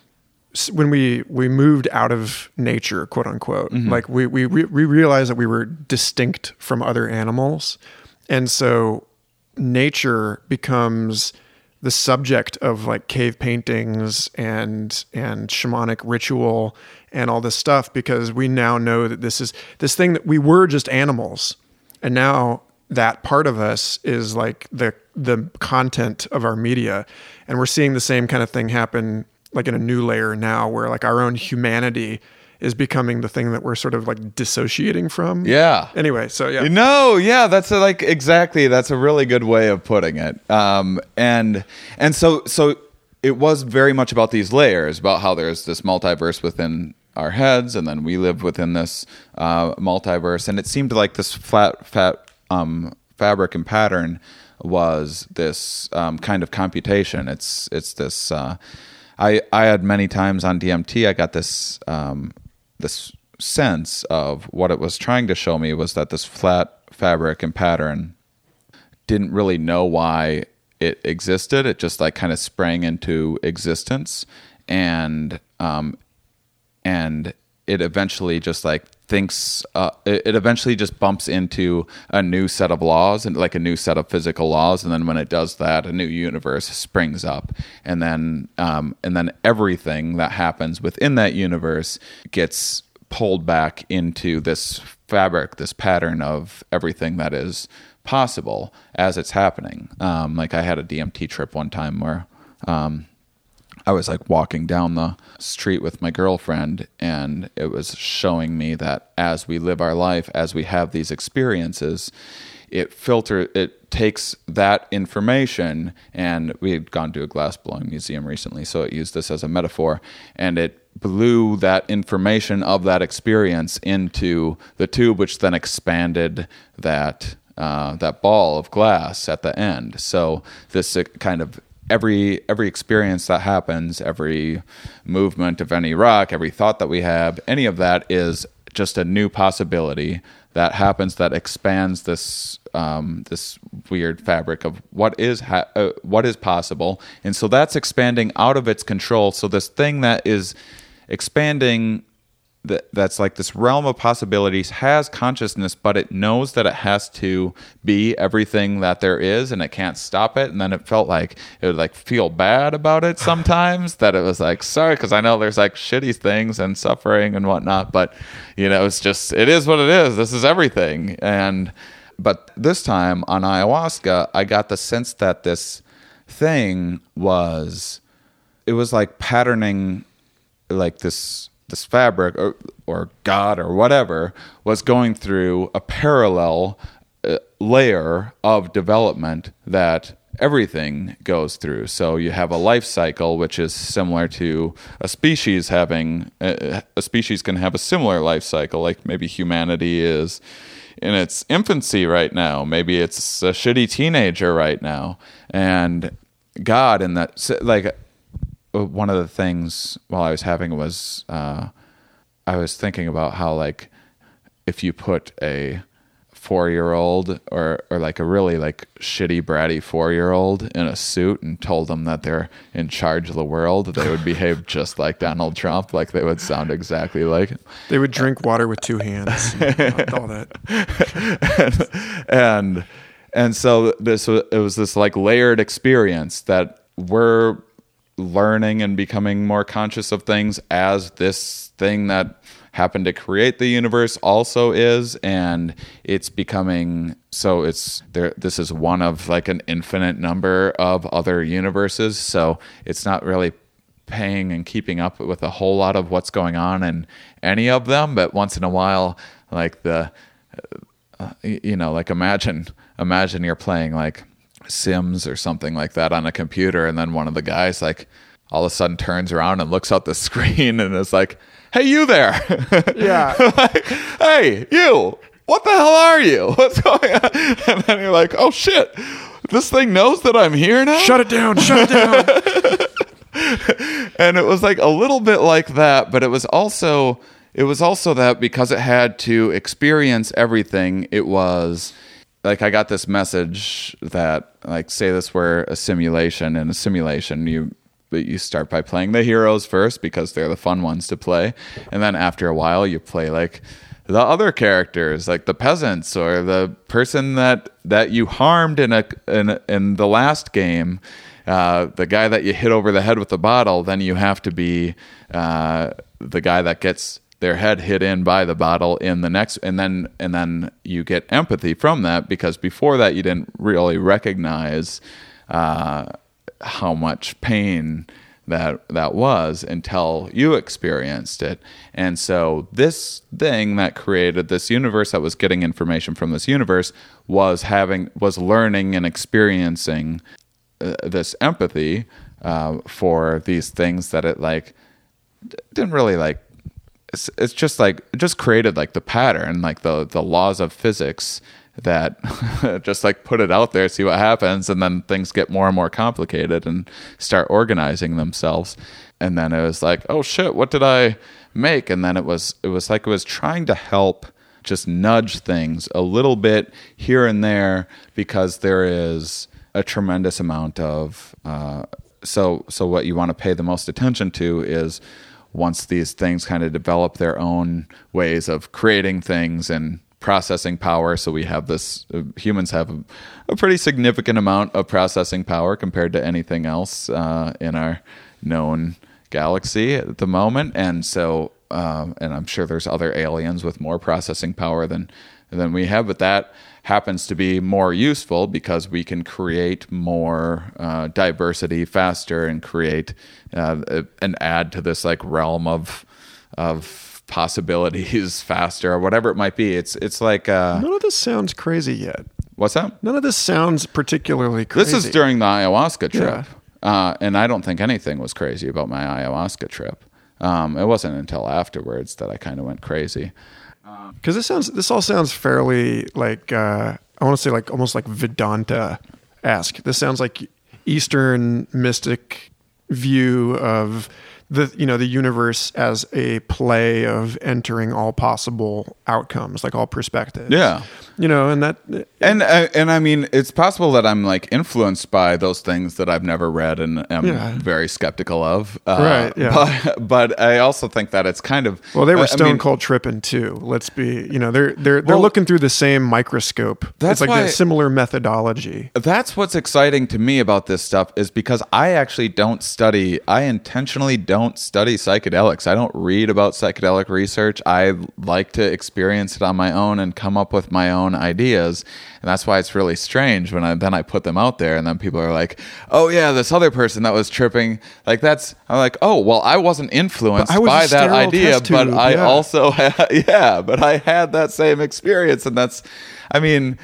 when we we moved out of nature, quote unquote, mm-hmm. like we we we we realized that we were distinct from other animals, and so nature becomes the subject of like cave paintings and and shamanic ritual and all this stuff because we now know that this is this thing that we were just animals and now that part of us is like the the content of our media and we're seeing the same kind of thing happen like in a new layer now where like our own humanity is becoming the thing that we're sort of like dissociating from Yeah. anyway so yeah No, yeah, that's a, like exactly. That's a really good way of putting it. Um, and and so so it was very much about these layers, about how there's this multiverse within our heads, and then we live within this uh, multiverse. And it seemed like this flat fat um, fabric and pattern was this um, kind of computation. It's it's this. Uh, I I had many times on DMT. I got this um, this sense of what it was trying to show me was that this flat fabric and pattern didn't really know why it existed. It just like kind of sprang into existence, and um, and it eventually just like thinks uh, it, eventually just bumps into a new set of laws and like a new set of physical laws. And then when it does that a new universe springs up. And then um, and then everything that happens within that universe gets pulled back into this fabric this pattern of everything that is possible as it's happening. Um, like i had a dmt trip one time where um, I was like walking down the street with my girlfriend, and it was showing me that as we live our life, as we have these experiences, it filter it takes that information, and we had gone to a glass blowing museum recently, so it used this as a metaphor, and it blew that information of that experience into the tube, which then expanded that uh, that ball of glass at the end. So this uh, kind of every every experience that happens, every movement of any rock, every thought that we have, any of that is just a new possibility that happens that expands this um, this weird fabric of what is ha- uh, what is possible, and so that's expanding out of its control. So this thing that is expanding that that's like this realm of possibilities has consciousness but it knows that it has to be everything that there is and it can't stop it. And then it felt like it would like feel bad about it sometimes that it was like sorry because i know there's like shitty things and suffering and whatnot but you know it's just it is what it is. This is everything. And but this time on ayahuasca i got the sense that this thing was it was like patterning like this this fabric or, or God or whatever was going through a parallel uh, layer of development that everything goes through. So you have a life cycle, which is similar to a species having uh, a species can have a similar life cycle, like maybe humanity is in its infancy right now. Maybe it's a shitty teenager right now, and God in that like one of the things while I was having was uh, I was thinking about how like if you put a four year old or or like a really like shitty bratty four year old in a suit and told them that they're in charge of the world, they would behave just like Donald Trump. Like they would sound exactly like They would drink water with two hands. and all that. and and so this was it was this like layered experience that we're learning and becoming more conscious of things as this thing that happened to create the universe also is and it's becoming so it's there this is one of like an infinite number of other universes so it's not really paying and keeping up with a whole lot of what's going on in any of them, but once in a while, like the, uh, you know, like imagine, imagine you're playing like Sims or something like that on a computer, and then one of the guys like all of a sudden turns around and looks out the screen and is like, "Hey, you there? Yeah. like, hey, you! What the hell are you? What's going on?" And then you're like, "Oh shit! This thing knows that I'm here now." Shut it down. Shut it down. and it was like a little bit like that but it was also it was also that because it had to experience everything it was like i got this message that like say this were a simulation and a simulation you but you start by playing the heroes first because they're the fun ones to play. And then after a while you play like the other characters like the peasants or the person that that you harmed in a in, in the last game uh, the guy that you hit over the head with the bottle, then you have to be uh, the guy that gets their head hit in by the bottle in the next, and then and then you get empathy from that because before that you didn't really recognize uh, how much pain that that was until you experienced it. And so this thing that created this universe that was getting information from this universe was having was learning and experiencing uh, this empathy uh, for these things that it like didn't really like it's, it's just like it just created like the pattern like the the laws of physics that just like put it out there see what happens and then things get more and more complicated and start organizing themselves. And then it was like oh shit what did i make? And then it was it was like it was trying to help just nudge things a little bit here and there because there is a tremendous amount of uh, so so what you want to pay the most attention to is once these things kind of develop their own ways of creating things and processing power. So we have this uh, humans have a, a, pretty significant amount of processing power compared to anything else uh, in our known galaxy at the moment. And so um, and i'm sure there's other aliens with more processing power than than we have but that happens to be more useful because we can create more uh, diversity faster and create uh, and add to this like realm of of possibilities faster or whatever it might be. It's it's like uh, none of this sounds crazy yet. What's that? None of this sounds particularly crazy. This is during the ayahuasca trip, yeah. uh, and I don't think anything was crazy about my ayahuasca trip. Um, it wasn't until afterwards that I kind of went crazy because this sounds this all sounds fairly like uh, I want to say like almost like Vedanta esque. This sounds like Eastern mystic view of the you know the universe as a play of entering all possible outcomes like all perspectives. Yeah. You know and that and uh, and i mean it's possible that i'm like influenced by those things that i've never read and am yeah. very skeptical of uh, right yeah. but, but i also think that it's kind of well they were stone I mean, cold tripping too let's be you know they're they're they're well, looking through the same microscope. That's it's like a similar methodology. That's what's exciting to me about this stuff is because i actually don't study i intentionally don't don't study psychedelics. I don't read about psychedelic research. I like to experience it on my own and come up with my own ideas. And that's why it's really strange when I then I put them out there and then people are like, "Oh yeah, this other person that was tripping." Like that's I'm like, "Oh, well, I wasn't influenced I was by that idea, but I yeah. also had, yeah, but I had that same experience and that's I mean,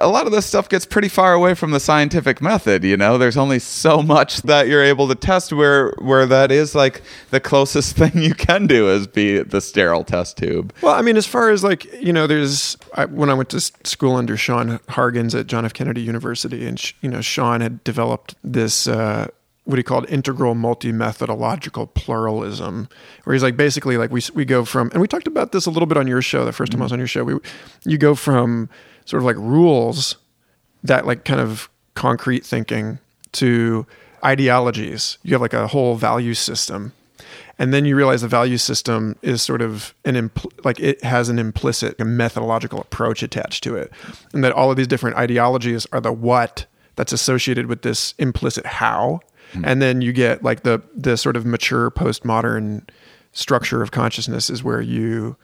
a lot of this stuff gets pretty far away from the scientific method you know? There's only so much that you're able to test where where that is like the closest thing you can do is be the sterile test tube. Well i mean as far as like you know there's I, when i went to school under sean hargens at john f. Kennedy university and you know sean had developed this uh, what he called integral multi-methodological pluralism where he's like basically like we we go from and we talked about this a little bit on your show the 1st time I was on your show we you go from sort of like rules that like kind of concrete thinking to ideologies. You have like a whole value system. And then you realize the value system is sort of an impl- like it has an implicit methodological approach attached to it, and that all of these different ideologies are the what that's associated with this implicit how. Mm-hmm. And then you get like the the sort of mature postmodern structure of consciousness is where you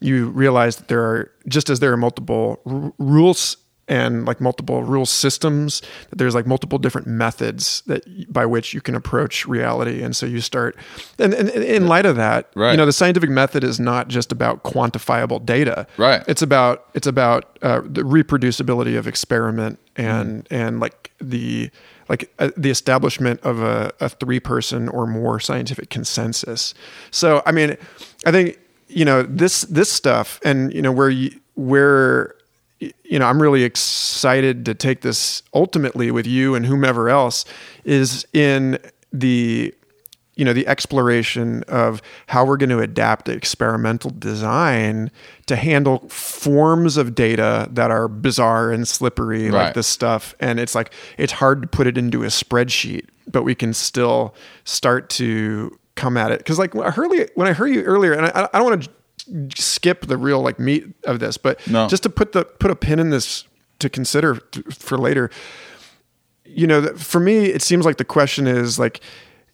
you realize that there are just as there are multiple r- rules and like multiple rule systems that there's like multiple different methods that by which you can approach reality and so you start and, and, and in light of that Right. you know the scientific method is not just about quantifiable data Right. it's about it's about uh, the reproducibility of experiment and Mm-hmm. and like the like uh, the establishment of a, a three person or more scientific consensus. So i mean i think you know this this stuff and you know where you where you know i'm really excited to take this ultimately with you and whomever else is in the you know the exploration of how we're going to adapt experimental design to handle forms of data that are bizarre and slippery like this stuff. And it's like it's hard to put it into a spreadsheet but we can still start to come at it. Because like when I heard you, when I heard you earlier and I, I don't want to skip the real like meat of this but No. just to put the put a pin in this to consider for later you know, for me, it seems like the question is like,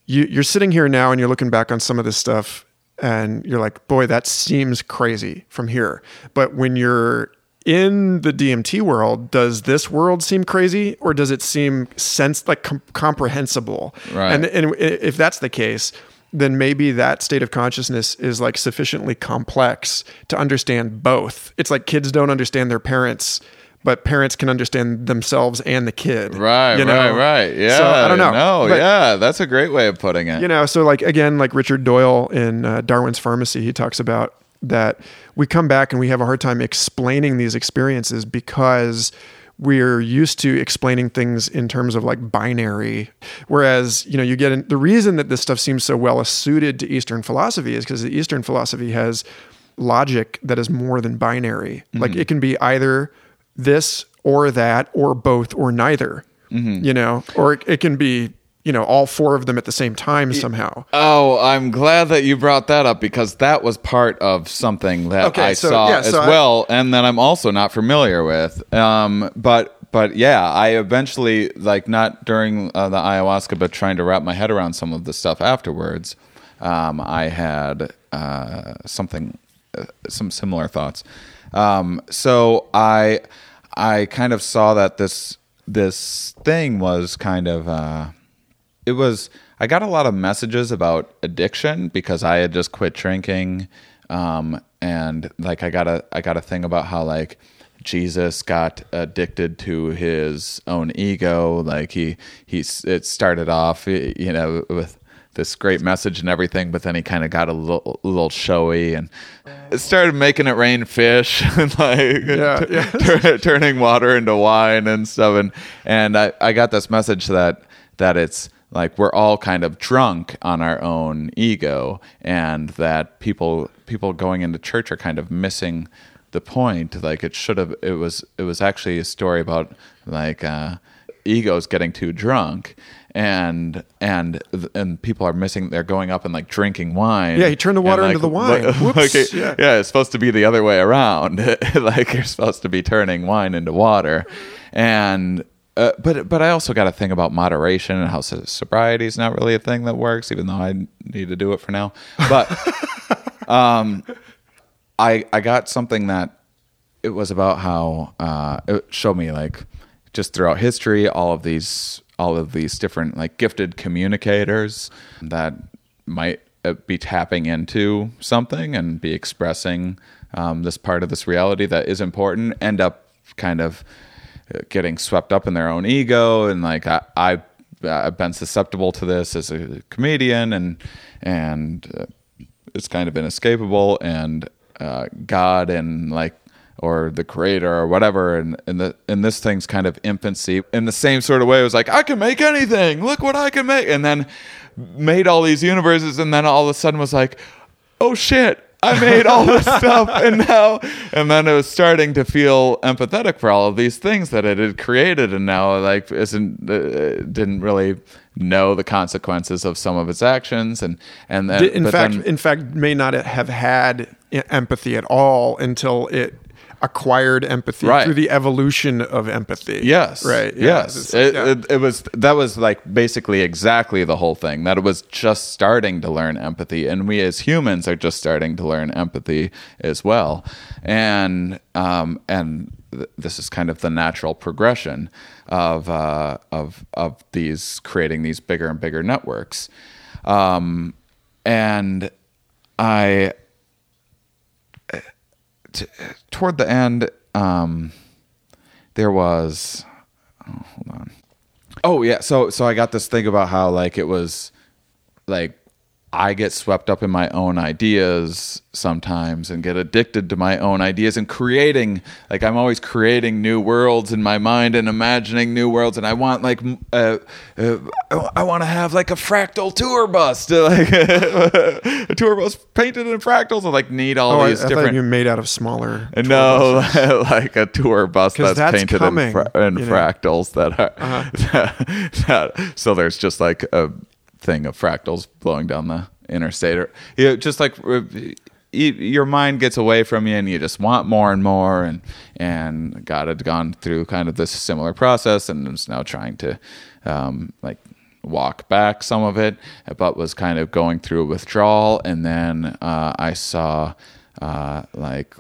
you, you're sitting here now and you're looking back on some of this stuff and you're like, boy, that seems crazy from here. But when you're in the DMT world, does this world seem crazy or does it seem sense like com- comprehensible? Right. And, and if that's the case, then maybe that state of consciousness is like sufficiently complex to understand both. It's like kids don't understand their parents, but parents can understand themselves and the kid. Right, you know? right, right. Yeah. So, I don't know. No, But, yeah, that's a great way of putting it. You know, so like again, like Richard Doyle in uh, Darwin's Pharmacy, he talks about that we come back and we have a hard time explaining these experiences because we're used to explaining things in terms of like binary whereas you know you get in, the reason that this stuff seems so well suited to eastern philosophy is because the eastern philosophy has logic that is more than binary like it can be either this or that or both or neither you know or it, it can be you know all four of them at the same time somehow Oh, I'm glad that you brought that up because that was part of something that Okay, I so, saw yeah, as so I- well, and that I'm also not familiar with. Um, but but yeah, I eventually like not during uh, the ayahuasca, but trying to wrap my head around some of the stuff afterwards. Um, I had uh, something, uh, some similar thoughts. Um, so I I kind of saw that this this thing was kind of. Uh, it was I got a lot of messages about addiction because I had just quit drinking, um, and like I got a I got a thing about how like Jesus got addicted to his own ego. Like he he's it started off you know with this great message and everything, but then he kind of got a little, a little showy and it started making it rain fish and like Yeah, yeah. tur- turning water into wine and stuff. And and I, I got this message that that it's like we're all kind of drunk on our own ego, and that people people going into church are kind of missing the point. Like it should have. It was it was actually a story about like uh, egos getting too drunk. And and and people are missing. They're going up and like drinking wine. Yeah, he turned the And, water like, into the wine. like- Whoops. like Yeah. yeah, it's supposed to be the other way around. like you're supposed to be turning wine into water, and uh, but but I also got to think about moderation and how so- sobriety is not really a thing that works, even though I need to do it for now. But um, I I got something that it was about how uh, it showed me like just throughout history all of these all of these different like gifted communicators that might uh, be tapping into something and be expressing um, this part of this reality that is important end up kind of uh, getting swept up in their own ego and like I, I I've been susceptible to this as a comedian and and uh, it's kind of inescapable and uh, God and like or the creator or whatever and and the and this thing's kind of infancy in the same sort of way. It was like I can make anything. Look what I can make. And then made all these universes and then all of a sudden was like oh shit. I made all this stuff and now and then it was starting to feel empathetic for all of these things that it had created and now like isn't uh, didn't really know the consequences of some of its actions and and then in fact then- in fact may not have had empathy at all until it acquired empathy Right. through the evolution of empathy Yes. right Yeah. Yes. It, yeah. it, it was that was like basically exactly the whole thing. That it was just starting to learn empathy, and we as humans are just starting to learn empathy as well. And um and th- this is kind of the natural progression of uh, of of these creating these bigger and bigger networks, um, and I t- toward the end um, there was oh, hold on. Oh yeah. So so I got this thing about how like it was like I get swept up in my own ideas sometimes and get addicted to my own ideas and creating like I'm always creating new worlds in my mind and imagining new worlds and I want like uh, uh, I want to have like a fractal tour bus to like a tour bus painted in fractals and like need all Oh, I, these I different thought you made out of smaller. no, like a tour bus that's, that's painted coming, in, fra- in you know? fractals that are that, so there's just like a thing of fractals blowing down the interstate or you know, just like uh, your mind gets away from you and you just want more and more and and God had gone through kind of this similar process and is now trying to um, like walk back some of it but was kind of going through a withdrawal and then uh, I saw uh, like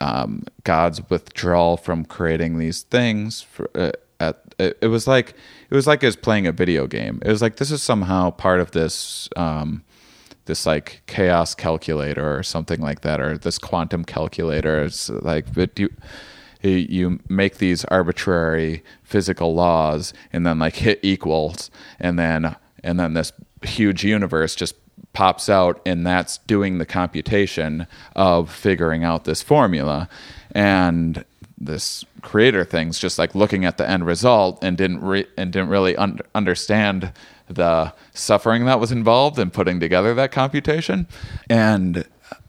um, God's withdrawal from creating these things. For, uh, at it, it was like it was like it was playing a video game. It was like this is somehow part of this um, this like chaos calculator or something like that, or this quantum calculator. It's like but you you make these arbitrary physical laws and then like hit equals and then and then this huge universe just pops out and that's doing the computation of figuring out this formula and this creator thing's just like looking at the end result and didn't re- and didn't really un- understand the suffering that was involved in putting together that computation. And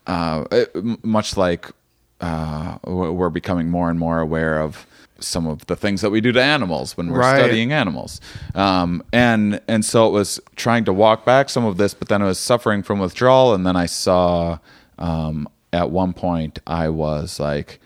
uh, it- much like uh, we're becoming more and more aware of some of the things that we do to animals when we're Right. studying animals. Um, and and so it was trying to walk back some of this but then I was suffering from withdrawal. And then I saw um, at one point I was like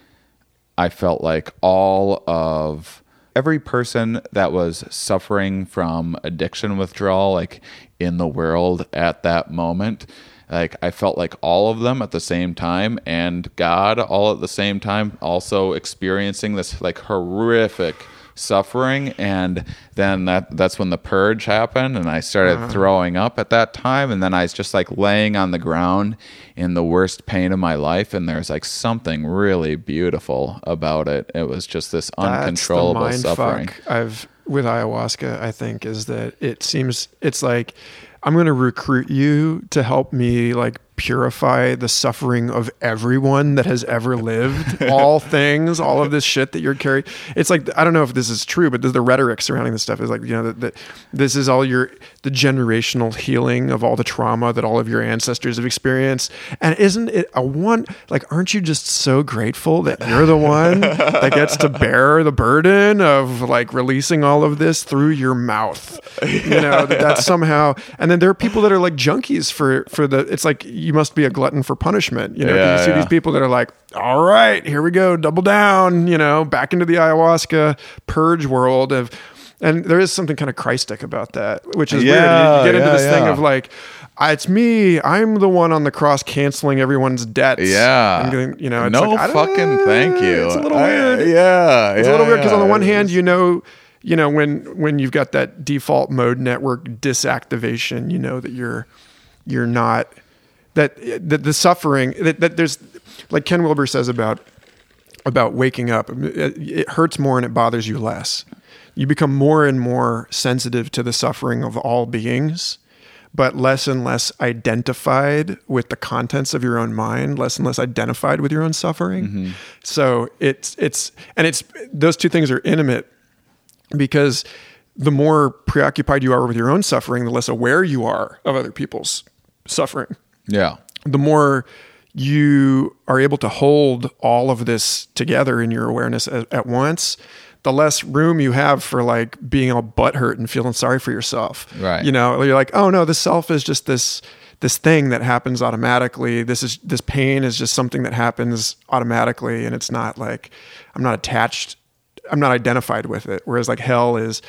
I felt like all of every person that was suffering from addiction withdrawal, like in the world at that moment, like I felt like all of them at the same time and God all at the same time, also experiencing this like horrific suffering and then that that's when the purge happened and I started uh-huh. throwing up at that time and then I was just like laying on the ground in the worst pain of my life and there's like something really beautiful about it it was just this uncontrollable suffering fuck I've with ayahuasca. I think is that it seems it's like I'm going to recruit you to help me like purify the suffering of everyone that has ever lived, all things, all of this shit that you're carrying. It's like I don't know if this is true, but the, the rhetoric surrounding this stuff is like you know that, that this is all your the generational healing of all the trauma that all of your ancestors have experienced. And isn't it a one like aren't you just so grateful that you're the one that gets to bear the burden of like releasing all of this through your mouth? You know, that that's somehow and then there are people that are like junkies for for the it's like you must be a glutton for punishment. You know, Yeah, you see yeah. these people that are like, all right, here we go, double down, you know, back into the ayahuasca purge world of and there is something kind of Christic about that, which is Yeah, weird. You, you get into yeah, this thing of like, ah, it's me. I'm the one on the cross canceling everyone's debts. yeah I'm getting, you know, it's no like, I fucking thank you It's a little I- weird. yeah It's a little weird because on the one hand, you know, you know when when you've got that default mode network disactivation, you know that you're you're not that that the suffering that, that there's like Ken Wilber says about about waking up. It it hurts more and it bothers you less. You become more and more sensitive to the suffering of all beings, but less and less identified with the contents of your own mind, less and less identified with your own suffering. Mm-hmm. So it's it's and it's those two things are intimate because the more preoccupied you are with your own suffering, the less aware you are of other people's suffering. Yeah. The more you are able to hold all of this together in your awareness at, at once, the less room you have for like being all butthurt and feeling sorry for yourself. Right. You know, you're like, oh no, the self is just this this thing that happens automatically. This is this pain is just something that happens automatically, and it's not like I'm not attached. I'm not identified with it. Whereas like hell is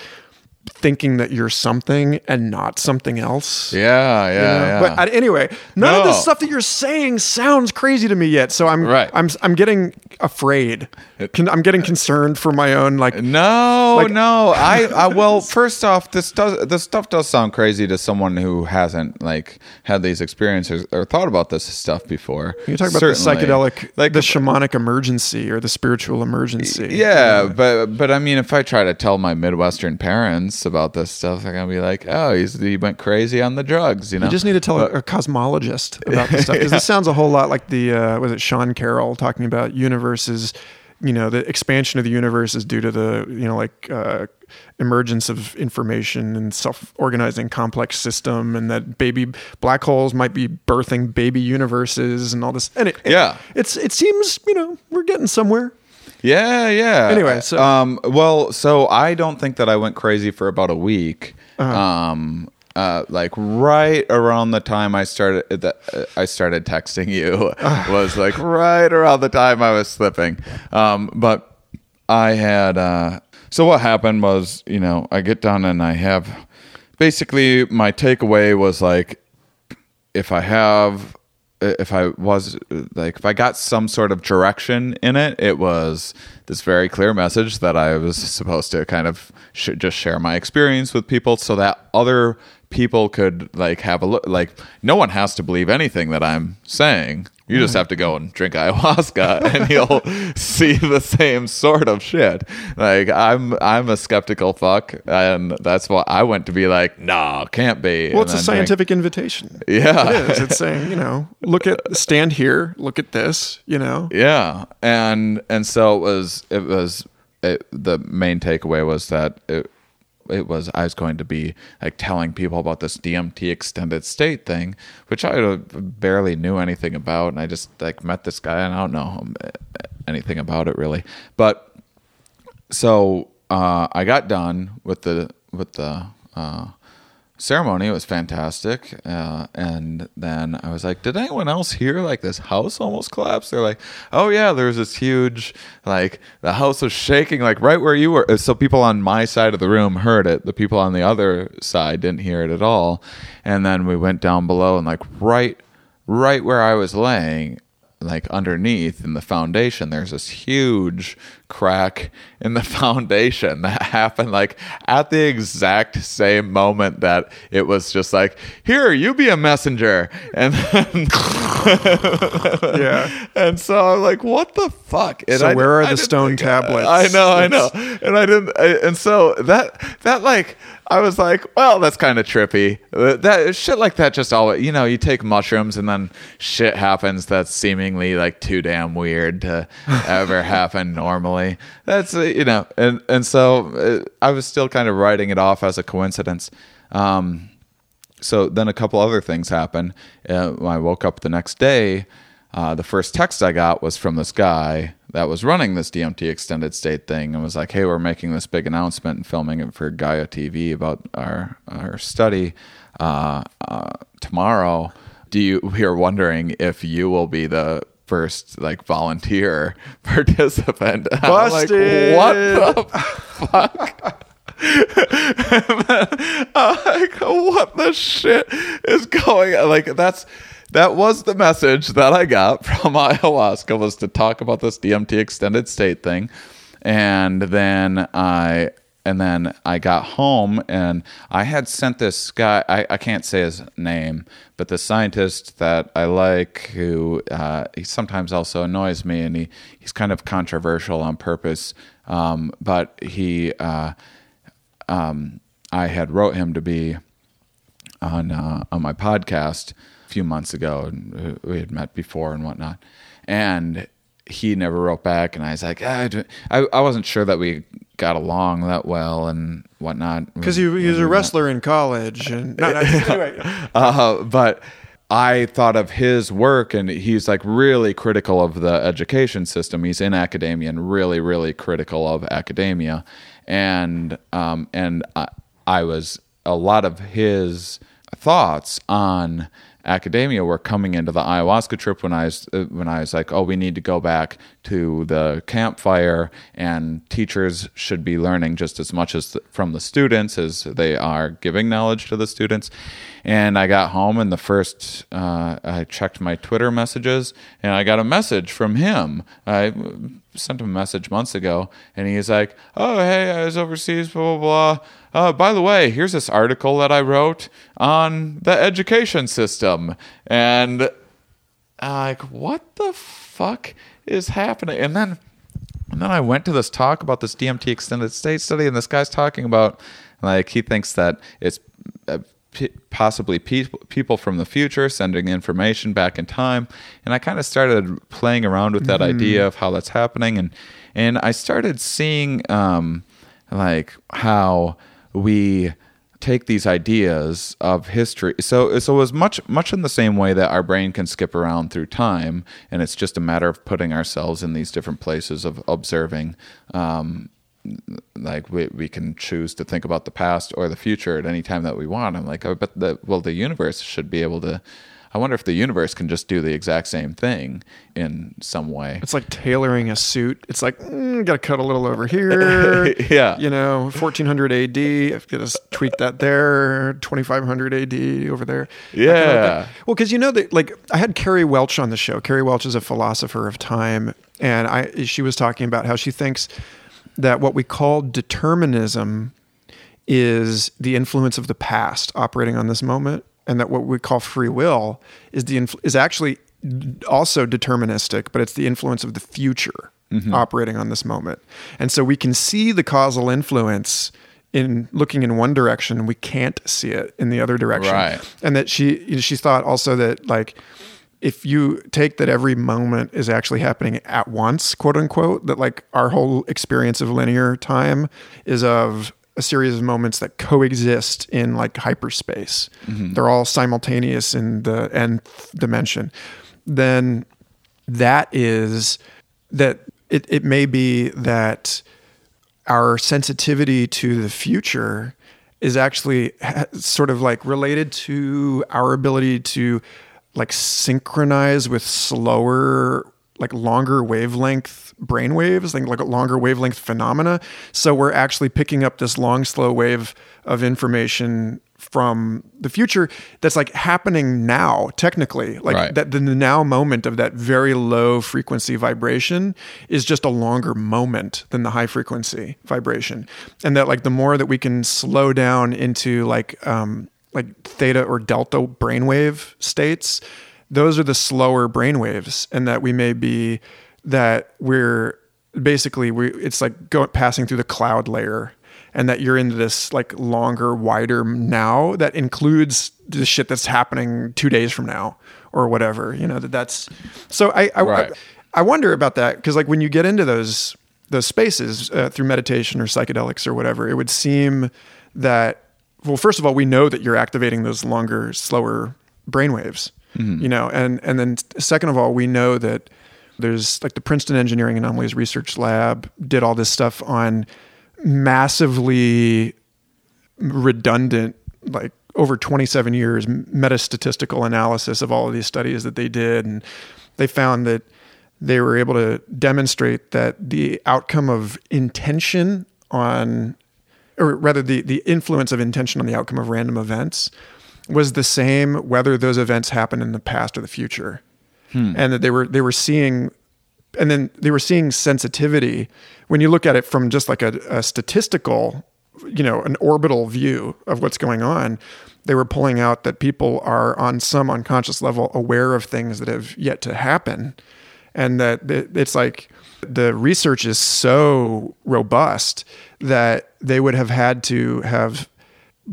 thinking that you're something and not something else. Yeah, yeah, you know? yeah. But uh, anyway, none of the stuff that you're saying sounds crazy to me yet. So I'm Right. I'm I'm getting afraid. I'm getting concerned for my own like No, Like- no. I, I well, first off, this does this stuff does sound crazy to someone who hasn't like had these experiences or thought about this stuff before. you talk about the psychedelic, like the shamanic emergency or the spiritual emergency. Yeah, but but I mean, if I try to tell my Midwestern parents about this stuff, they're gonna be like, "Oh, he's he went crazy on the drugs," you know. You just need to tell a, a cosmologist about this stuff because this sounds a whole lot like the uh, was it Sean Carroll talking about universes. You know, the expansion of the universe is due to the you know like uh, emergence of information and self-organizing complex system, and that baby black holes might be birthing baby universes and all this. And it, it- Yeah. it's it seems you know we're getting somewhere. Yeah, yeah. Anyway, so- um, well, so I don't think that I went crazy for about a week. Um, uh, like right around the time I started, that uh, I started texting you was like right around the time I was slipping. Um, but I had. Uh, so what happened was, you know, I get done and I have basically my takeaway was like if I have, if I was like, if I got some sort of direction in it, it was this very clear message that I was supposed to kind of sh- just share my experience with people so that other people could like have a look. Like, no one has to believe anything that I'm saying. You just have to go and drink ayahuasca and you'll see the same sort of shit. Like I'm I'm a skeptical fuck and that's why I went to be like, no, can't be. Well, And it's a then drink- scientific invitation. Yeah. It is. It's saying, you know, look at stand here, look at this, you know. Yeah, and and so it was. It was it, the main takeaway was that it it was I was going to be like telling people about this DMT extended state thing, which I barely knew anything about, and I just like met this guy and I don't know anything about it really, but so uh, I got done with the with the uh, ceremony. Was fantastic, uh, and then I was like, "Did anyone else hear like this house almost collapse?" They're like, "Oh yeah, there was this huge like the house was shaking like right where you were." So people on my side of the room heard it. The people on the other side didn't hear it at all. And then we went down below and like right right where I was laying like underneath in the foundation there's this huge crack in the foundation. That happened like at the exact same moment that it was just like here you be a messenger. And then Yeah. and so i'm like what the fuck? And So I- where are I the stone tablets? i know i know. And i didn't I, and so that that like i was like well that's kind of trippy. Uh, that shit like that just all you know you take mushrooms and then shit happens that's seemingly like too damn weird to ever happen normally that's uh, you know and and so uh, i was still kind of writing it off as a coincidence um so then a couple other things happened. Uh, I woke up the next day, uh, the first text I got was from this guy that was running this DMT extended state thing and was like, "Hey, we're making this big announcement and filming it for Gaia TV about our our study uh, uh, tomorrow. Do you? We are wondering if you will be the." First, like volunteer participant. I'm like, what the fuck? Like, what the shit is going on? Like, that's that was the message that I got from ayahuasca was to talk about this DMT extended state thing, and then I and then I got home and I had sent this guy. I, I can't say his name, but the scientist that I like, who uh, he sometimes also annoys me, and he he's kind of controversial on purpose. Um, but he. Uh, um, I had wrote him to be on uh, on my podcast a few months ago, and we had met before and whatnot, and he never wrote back, and I was like, ah, I, I wasn't sure that we got along that well and whatnot Because he, he was a wrestler in college. And no, no, anyway, uh, but I thought of his work, and he's like really critical of the education system. He's in academia and really, really critical of academia, and um, and I, I was a lot of his thoughts on academia were coming into the ayahuasca trip when I was uh, when I was like, oh, we need to go back to the campfire, and teachers should be learning just as much as from the students as they are giving knowledge to the students. And I got home, and the first uh, I checked my Twitter messages, and I got a message from him. I sent him a message months ago, and he's like, "Oh, hey, I was overseas, blah blah blah." Uh, by the way, here's this article that I wrote on the education system, and I'm like, what the fuck is happening? And then, and then I went to this talk about this DMT extended state study, and this guy's talking about like he thinks that it's uh, possibly people people from the future sending information back in time and i kind of started playing around with that mm-hmm. idea of how that's happening and and i started seeing um like how we take these ideas of history. So so it was much much in the same way that our brain can skip around through time and it's just a matter of putting ourselves in these different places of observing um, like we, we can choose to think about the past or the future at any time that we want. I'm like i bet the well the universe should be able to I wonder if the universe can just do the exact same thing in some way. It's like tailoring a suit. It's like, mm, got to cut a little over here. yeah. You know, 1400 AD. I've got to tweak that there. 2500 AD over there. Yeah. Well, because you know that, like, I had Carrie Welch on the show. Carrie Welch is a philosopher of time. And I, she was talking about how she thinks that what we call determinism is the influence of the past operating on this moment and that what we call free will is the is actually also deterministic, but it's the influence of the future mm-hmm. operating on this moment. And so we can see the causal influence in looking in one direction, and we can't see it in the other direction. Right. And that she you know, she thought also that like if you take that every moment is actually happening at once, quote unquote, that like our whole experience of linear time is of a series of moments that coexist in like hyperspace. Mm-hmm. They're all simultaneous in the nth dimension. Then that is that it, it may be that our sensitivity to the future is actually sort of like related to our ability to like synchronize with slower like longer wavelength brain waves, like, like a longer wavelength phenomena. So we're actually picking up this long, slow wave of information from the future that's like happening now, technically. Like right. that the now moment of that very low frequency vibration is just a longer moment than the high frequency vibration. And that like the more that we can slow down into like um like theta or delta brainwave states, those are the slower brain waves and that we may be that we're basically we it's like going passing through the cloud layer and that you're into this like longer wider now that includes the shit that's happening two days from now or whatever you know that that's so i i, right. I, I wonder about that because like when you get into those those spaces uh, through meditation or psychedelics or whatever it would seem that well first of all we know that you're activating those longer slower brainwaves mm-hmm. you know, and and then second of all, we know that there's like the Princeton Engineering Anomalies Research Lab did all this stuff on massively redundant, like over 27 years meta statistical analysis of all of these studies that they did, and they found that they were able to demonstrate that the outcome of intention on or rather the, the influence of intention on the outcome of random events was the same whether those events happen in the past or the future, hmm. and that they were they were seeing, and then they were seeing sensitivity when you look at it from just like a, a statistical, you know, an orbital view of what's going on. They were pulling out that people are on some unconscious level aware of things that have yet to happen, and that it's like the research is so robust that they would have had to have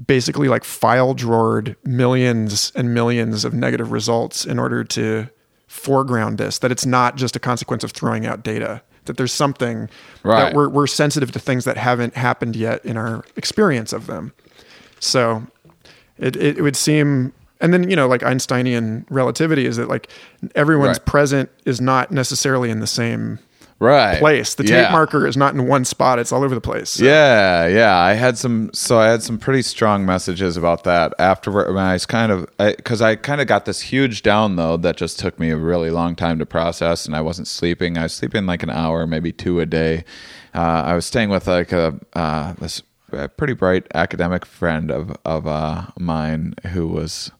basically like file drawered millions and millions of negative results in order to foreground this that it's not just a consequence of throwing out data that there's something right. that we're, we're sensitive to things that haven't happened yet in our experience of them so it, it, it would seem and then you know like einsteinian relativity is that like everyone's right. present is not necessarily in the same Right. place. The Yeah. tape marker is not in one spot; it's all over the place. So- Yeah, yeah. I had some, so I had some pretty strong messages about that afterward. When I was kind of, because I, kind of got this huge download that just took me a really long time to process, and I wasn't sleeping. I was sleeping like an hour, maybe two a day. Uh, I was staying with like a uh, this a pretty bright academic friend of of uh, mine who was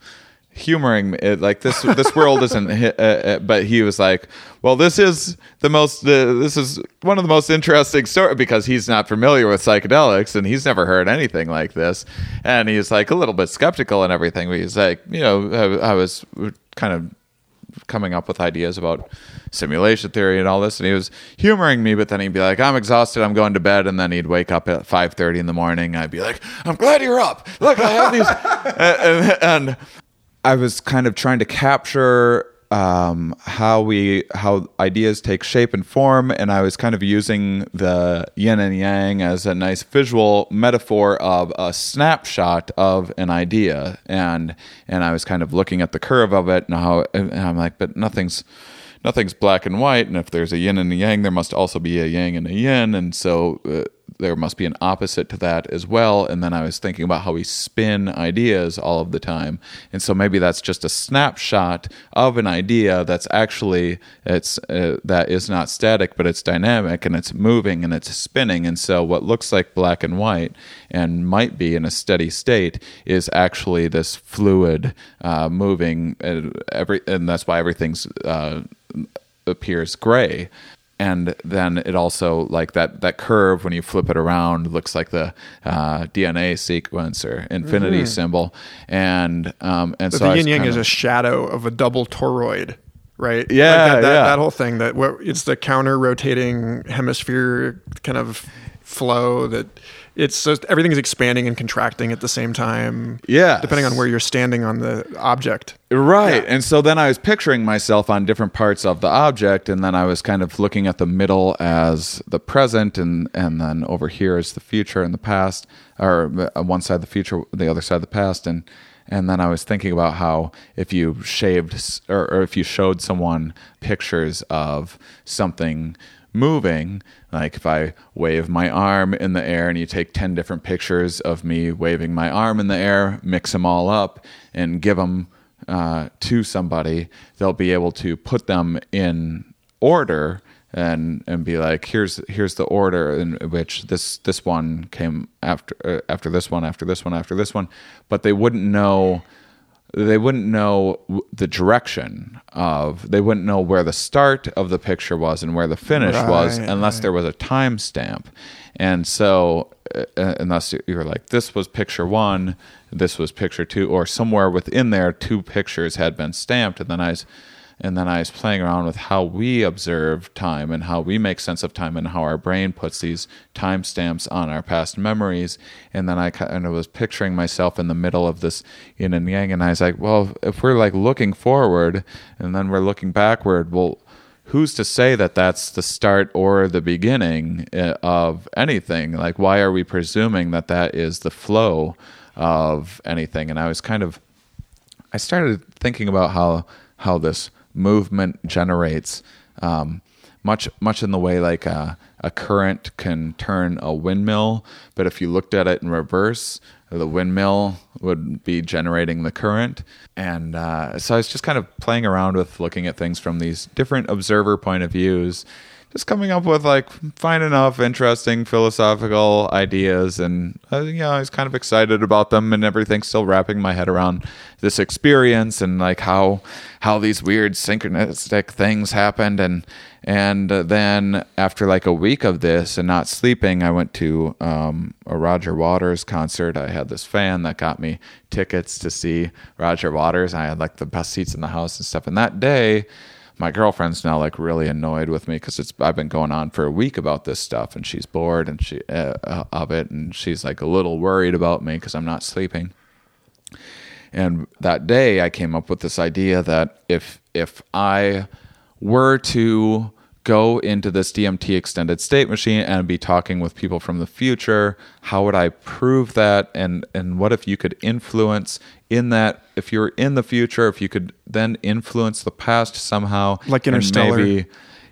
humoring me it, like this this world isn't uh, uh, but he was like well this is the most uh, this is one of the most interesting story because he's not familiar with psychedelics and he's never heard anything like this. And he's like a little bit skeptical and everything but he's like you know I, I was kind of coming up with ideas about simulation theory and all this. And he was humoring me but then he'd be like i'm exhausted i'm going to bed. And then he'd wake up at 5.30 in the morning. I'd be like i'm glad you're up. Look i have these and, and i was kind of trying to capture um, how we how ideas take shape and form and i was kind of using the yin and yang as a nice visual metaphor of a snapshot of an idea. And and i was kind of looking at the curve of it and how and i'm like but nothing's nothing's black and white. And if there's a yin and a yang there must also be a yang and a yin. And so uh, there must be an opposite to that as well. And then i was thinking about how we spin ideas all of the time. And so maybe that's just a snapshot of an idea that's actually it's uh, that is not static but it's dynamic and it's moving and it's spinning. And so what looks like black and white and might be in a steady state is actually this fluid uh, moving uh, every and that's why everything's uh, appears gray and then it also like that that curve when you flip it around looks like the uh, DNA sequence or infinity symbol, and um, and But so the yin yang is a shadow of a double toroid, right? Yeah, Like that, that, yeah. that whole thing that what it's the counter rotating hemisphere kind of flow that it's just everything is expanding and contracting at the same time. Yeah. depending on where you're standing on the object. Right. Yeah. And so then I was picturing myself on different parts of the object and then I was kind of looking at the middle as the present and and then over here is the future and the past or uh, one side the future the other side the past and and then I was thinking about how if you shaved or, or if you showed someone pictures of something moving like if i wave my arm in the air and you take 10 different pictures of me waving my arm in the air mix them all up and give them uh, to somebody they'll be able to put them in order and and be like here's here's the order in which this this one came after uh, after this one after this one after this one. But they wouldn't know they wouldn't know the direction of they wouldn't know where the start of the picture was and where the finish was Right, unless there was a timestamp. And so uh, uh, unless you- you're like this was picture one this was picture two or somewhere within there two pictures had been stamped. And then i was and then I was playing around with how we observe time and how we make sense of time and how our brain puts these timestamps on our past memories. And then I kind of was picturing myself in the middle of this yin and yang. And I was like, well, if we're like looking forward and then we're looking backward, well, who's to say that that's the start or the beginning uh, of anything? Like, why are we presuming that that is the flow of anything? And I was kind of I started thinking about how how this movement generates um, much much in the way like a, a current can turn a windmill, but if you looked at it in reverse, the windmill would be generating the current. And uh, so I was just kind of playing around with looking at things from these different observer point of views just coming up with like fine enough interesting philosophical ideas and uh, you know i was kind of excited about them and everything still wrapping my head around this experience and like how how these weird synchronistic things happened and and then after like a week of this and not sleeping i went to um, a roger waters concert. I had this fan that got me tickets to see roger waters i had like the best seats in the house and stuff and that day my girlfriend's now like really annoyed with me because it's I've been going on for a week about this stuff and she's bored and she uh, uh, of it and she's like a little worried about me because I'm not sleeping. And that day I came up with this idea that if if I were to go into this DMT extended state machine and be talking with people from the future, how would I prove that and and what if you could influence in that if you're in the future, if you could then influence the past somehow Like and Interstellar. maybe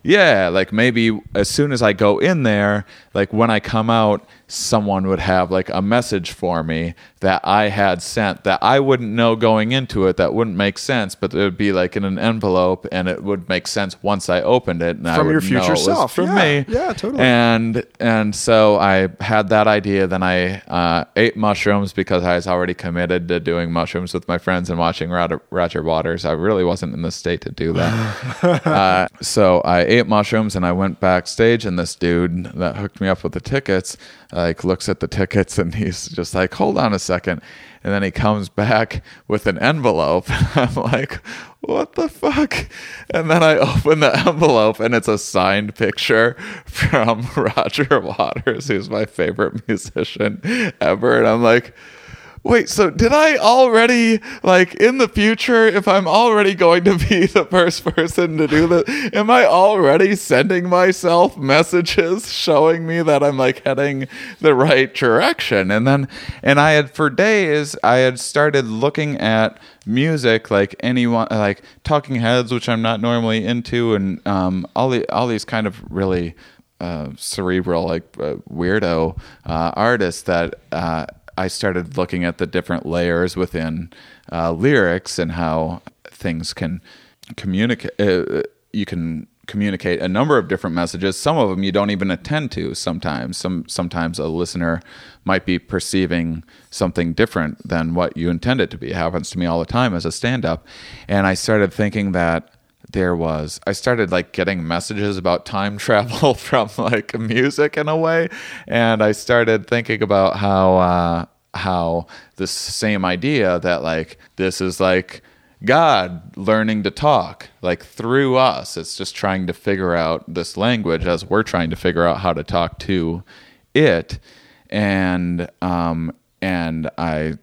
yeah, like maybe as soon as I go in there, like when I come out, someone would have like a message for me that I had sent that I wouldn't know going into it that wouldn't make sense, but it would be like in an envelope and it would make sense once I opened it and I From would your know future was self. from Yeah. me. Yeah, totally. And and so I had that idea. Then I uh, ate mushrooms because I was already committed to doing mushrooms with my friends and watching Roger, Roger Waters. I really wasn't in the state to do that. uh, so I ate mushrooms and I went backstage, and this dude that hooked me up with the tickets like looks at the tickets and he's just like, "Hold on a second. And then he comes back with an envelope. I'm like, what the fuck? And then I open the envelope and it's a signed picture from Roger Waters, who's my favorite musician ever. And I'm like, Wait, so did I already like in the future if I'm already going to be the first person to do this, am I already sending myself messages showing me that I'm like heading the right direction? And then and I had for days I had started looking at music like anyone like talking heads which I'm not normally into and um all the all these kind of really uh, cerebral, like uh, weirdo uh, artists that uh, I started looking at the different layers within uh, lyrics and how things can communicate. Uh, you can communicate a number of different messages. Some of them you don't even attend to. Sometimes, some sometimes a listener might be perceiving something different than what you intend it to be. It happens to me all the time as a stand-up, and I started thinking that there was i started like getting messages about time travel from like music in a way and i started thinking about how uh how this same idea that like this is like god learning to talk like through us. It's just trying to figure out this language as we're trying to figure out how to talk to it. And um and i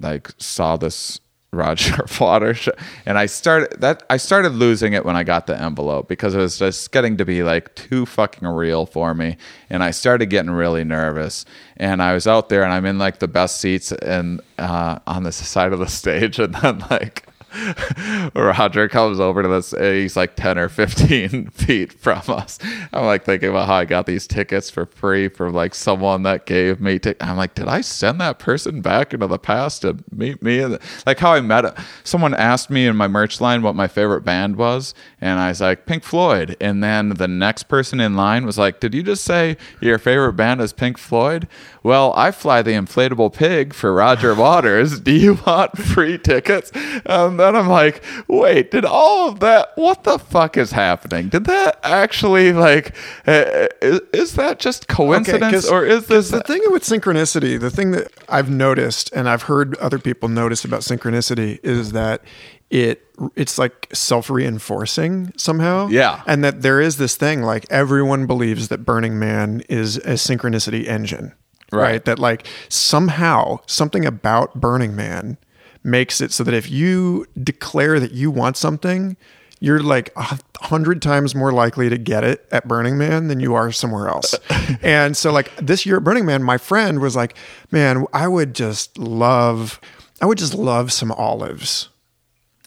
like saw this Roger Waters and I started that I started losing it when I got the envelope because it was just getting to be like too fucking real for me, and I started getting really nervous. And I was out there, and I'm in like the best seats and uh, on the side of the stage, and then like. Roger comes over to this. Uh, he's like 10 or 15 feet from us. I'm like thinking about how I got these tickets for free from like someone that gave me. I'm like, did I send that person back into the past to meet me? Like how I met someone asked me in my merch line what my favorite band was, and I was like Pink Floyd. And then the next person in line was like, did you just say your favorite band is Pink Floyd? Well, I fly the inflatable pig for Roger Waters. Do you want free tickets? And then I'm like, wait, did all of that? What the fuck is happening? Did that actually like? Uh, is, is that just coincidence, 'cause- or is this? the thing with synchronicity, the thing that I've noticed and I've heard other people notice about synchronicity is that it it's like self-reinforcing somehow. Yeah. And that there is this thing like everyone believes that Burning Man is a synchronicity engine. Right. That like somehow something about Burning Man makes it so that if you declare that you want something, you're like a hundred times more likely to get it at Burning Man than you are somewhere else. and so like this year at Burning Man, my friend was like, man, I would just love, I would just love some olives.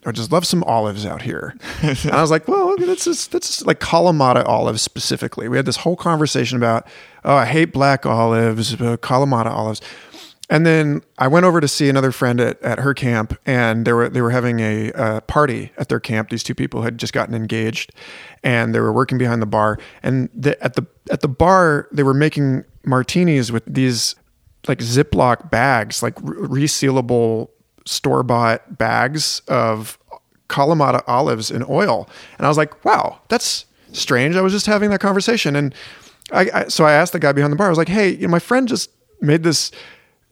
I just love some olives out here. and I was like, well, okay, that's just, that's just like Kalamata olives specifically. We had this whole conversation about, oh, I hate black olives, uh, Kalamata olives. And then I went over to see another friend at, at her camp, and they were they were having a, uh party at their camp. These two people had just gotten engaged, and they were working behind the bar. And the, at the at the bar, they were making martinis with these like Ziploc bags, like re- resealable store bought bags of Kalamata olives in oil. And I was like, wow, that's strange. I was just having that conversation. And I, I so I asked the guy behind the bar, I was like, hey, you know, my friend just made this.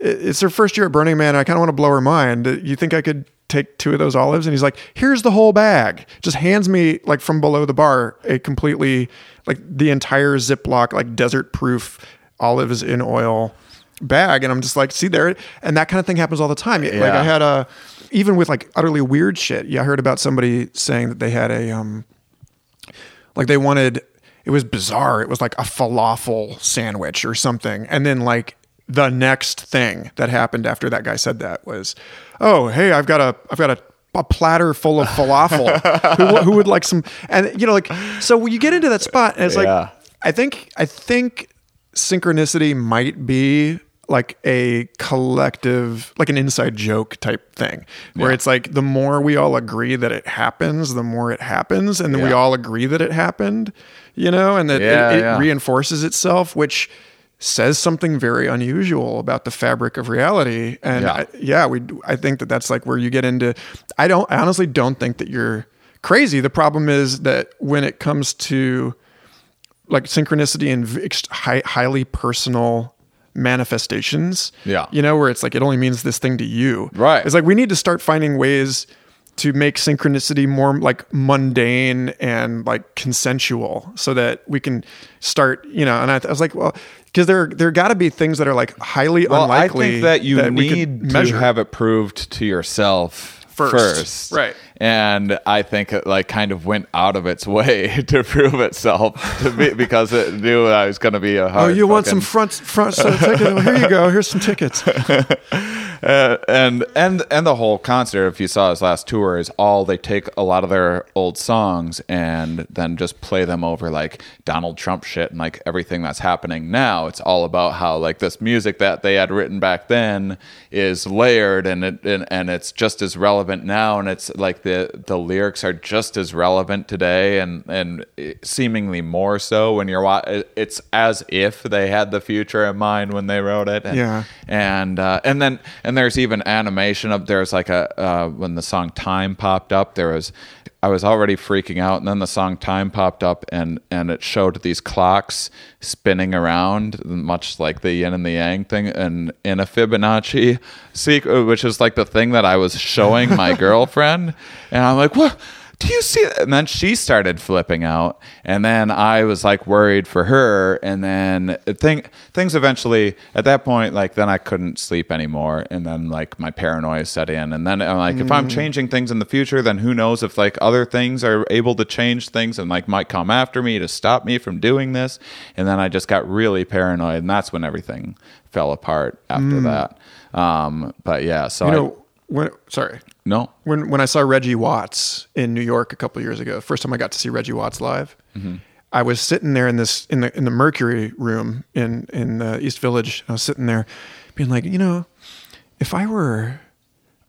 It's her first year at Burning Man. And I kind of want to blow her mind. Uh, you think I could take two of those olives? And he's like, here's the whole bag. Just hands me like from below the bar a completely like the entire Ziploc like desert proof olives in oil bag. And I'm just like, see there, and that kind of thing happens all the time. Like I had a even with like utterly weird shit. Yeah, I heard about somebody saying that they had a um like they wanted it was bizarre. It was like a falafel sandwich or something. And then like the next thing that happened after that guy said that was, "Oh, hey, I've got a I've got a a platter full of falafel. who, who would like some? And you know, like so when you get into that spot, and it's Yeah. like I think I think synchronicity might be like a collective like an inside joke type thing where Yeah. it's like the more we all agree that it happens the more it happens and then we all agree that it happened you know and that Yeah, it, it yeah. reinforces itself which says something very unusual about the fabric of reality and Yeah. I, yeah we I think that that's like where you get into I don't I honestly don't think that you're crazy the problem is that when it comes to like synchronicity and high, highly personal manifestations. Yeah. You know, where it's like it only means this thing to you. Right. It's like we need to start finding ways to make synchronicity more like mundane and like consensual so that we can start, you know, and I, I was like, well, because there there got to be things that are like highly Well, unlikely I think that you could need to measure. have it proved to yourself First. first. Right. And I think it like kind of went out of its way to prove itself to be, because it knew I was going to be a hard. Oh, hard you want some front front so ticket? Well, here you go. Here's some tickets. uh, and and and the whole concert if you saw his last tour is all they take a lot of their old songs and then just play them over like donald trump shit and like everything that's happening now. It's all about how like this music that they had written back then is layered and it and, and it's just as relevant now. And it's like the the lyrics are just as relevant today and and seemingly more so when you're it's as if they had the future in mind when they wrote it. And, Yeah. and uh, and then and there's even animation of there's like a uh, when the song time popped up there was I was already freaking out. And then the song time popped up and and it showed these clocks spinning around much like the yin and the yang thing. And in a Fibonacci sequence which is like the thing that I was showing my girlfriend. And I'm like what do you see that? And then she started flipping out, and then I was like worried for her, and then thing things eventually at that point like then I couldn't sleep anymore, and then like my paranoia set in, and then I'm like if I'm changing things in the future, then who knows if like other things are able to change things and like might come after me to stop me from doing this, and then I just got really paranoid, and that's when everything fell apart after that. Um, but yeah, so You I, know, when sorry. no, when when I saw Reggie Watts in New York a couple years ago, first time I got to see Reggie Watts live, I was sitting there in this in the in the Mercury room in in uh, East Village. I was sitting there, being like, you know, if I were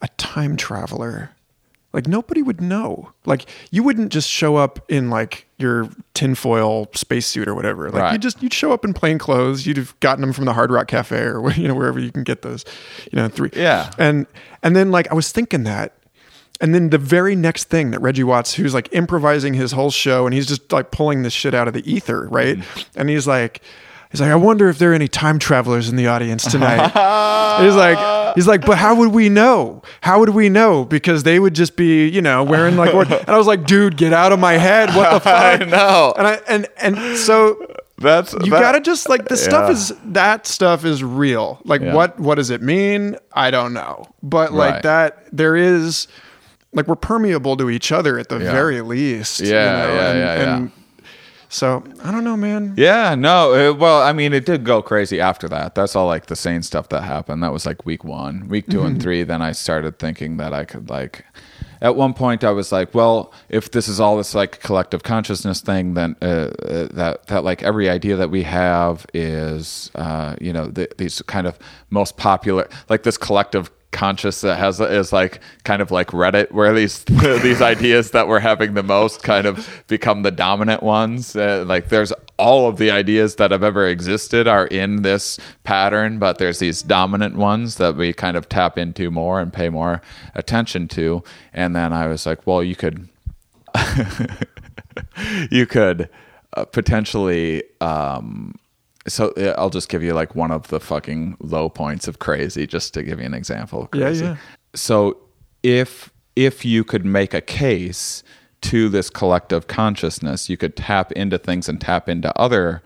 a time traveler, like nobody would know. Like you wouldn't just show up in like your tinfoil spacesuit or whatever. Like Right. you just you'd show up in plain clothes. You'd have gotten them from the Hard Rock Cafe or you know wherever you can get those. You know, three. Yeah. And and then like I was thinking that. And then the very next thing that Reggie Watts, who's like improvising his whole show, and he's just like pulling this shit out of the ether, right? Mm-hmm. And he's like, he's like, I wonder if there are any time travelers in the audience tonight. he's like, he's like, but how would we know? How would we know? Because they would just be, you know, wearing like, what? and I was like, dude, get out of my head! What the fuck? I know. And I and and so that's you that- gotta just like the stuff is that stuff is real like Yeah. what what does it mean i don't know but like Right. that there is like we're permeable to each other at the Yeah. very least you Yeah, know, yeah, and, yeah, yeah. and so i don't know man Yeah, no. It, well, I mean, it did go crazy after that. That's all like the sane stuff that happened. That was like week one, week 2 Mm-hmm. and three. Then I started thinking that I could like. At one point, I was like, "Well, if this is all this like collective consciousness thing, then uh, uh, that that like every idea that we have is, uh, you know, the, these kind of most popular, like this collective conscious that has is like kind of like Reddit, where these these ideas that we're having the most kind of become the dominant ones. Uh, like there's all of the ideas that have ever existed are in this pattern, but there's these dominant ones that we kind of tap into more and pay more attention to. And then I was like, well, you could you could uh, potentially um so I'll just give you like one of the fucking low points of crazy just to give you an example of Yeah, crazy. yeah. So if if you could make a case to this collective consciousness, you could tap into things and tap into other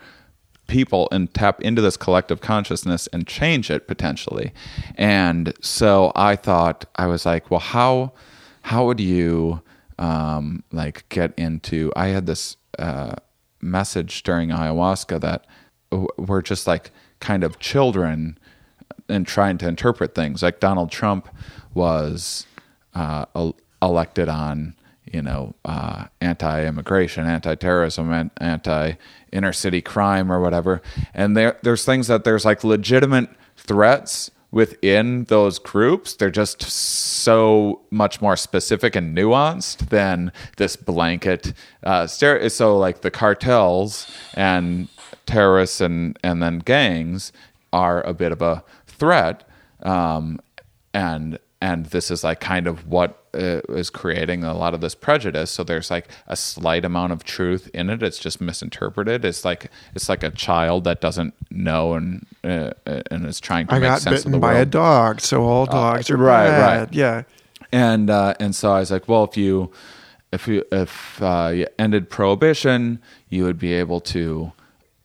people and tap into this collective consciousness and change it potentially. And so I thought I was like, well, how how would you um, like get into? I had this uh, message during ayahuasca that we're just like kind of children and trying to interpret things. Like Donald Trump was uh, elected on you know uh, anti-immigration, anti-terrorism, an- anti-inner city crime or whatever. And there there's things that there's like legitimate threats within those groups. They're just so much more specific and nuanced than this blanket. Uh, so like the cartels and terrorists and and then gangs are a bit of a threat. Um, and and this is like kind of what uh, is creating a lot of this prejudice so there's like a slight amount of truth in it it's just misinterpreted it's like it's like a child that doesn't know and uh, and is trying to I make got sense of bitten the by world a dog, so all dogs are right, bad. right. Yeah. and uh, and so I was like, well, if you if you if uh, you ended prohibition, you would be able to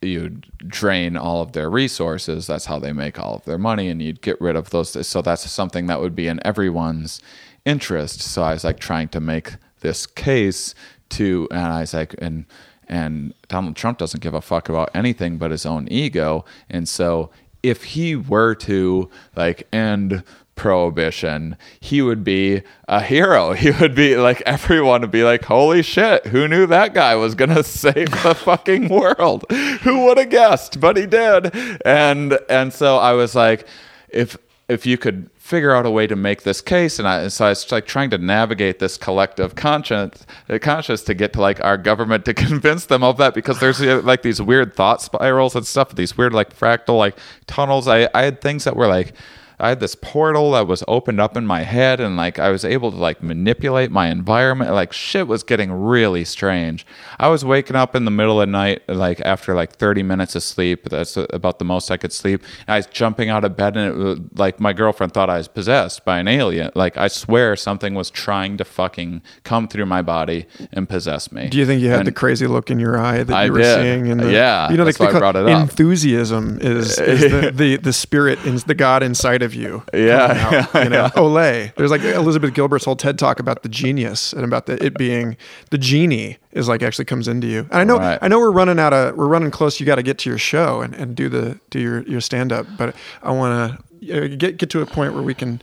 you'd drain all of their resources. That's how they make all of their money, and you'd get rid of those. So that's something that would be in everyone's interest. So I was like trying to make this case to, and I was like, and and Donald Trump doesn't give a fuck about anything but his own ego, and so if he were to like end prohibition, he would be a hero. He would be like everyone would be like, "Holy shit, who knew that guy was going to save the fucking world? Who would have guessed?" But he did. And and so I was like, if if you could figure out a way to make this case and I so I was like trying to navigate this collective conscience uh, conscious to get to like our government to convince them of that because there's uh, like these weird thought spirals and stuff these weird like fractal like tunnels I I had things that were like I had this portal that was opened up in my head and like I was able to like manipulate my environment. Like shit was getting really strange. I was waking up in the middle of the night, like after like 30 minutes of sleep. That's about the most I could sleep. And I was jumping out of bed and it was like my girlfriend thought I was possessed by an alien. Like I swear something was trying to fucking come through my body and possess me. Do you think you had And- the crazy look in your eye that I you were did. seeing? In the, Yeah, you know, that's they, why I brought it up. enthusiasm is, is the, the the spirit, in, the God inside of you. Yeah, out, yeah, you know, Olé. There's like Elizabeth Gilbert's whole TED talk about the genius and about the it being the genie is like actually comes into you. And I know Right. I know we're running out of we're running close. You got to get to your show and, and do the do your your stand up. But I want to uh, get get to a point where we can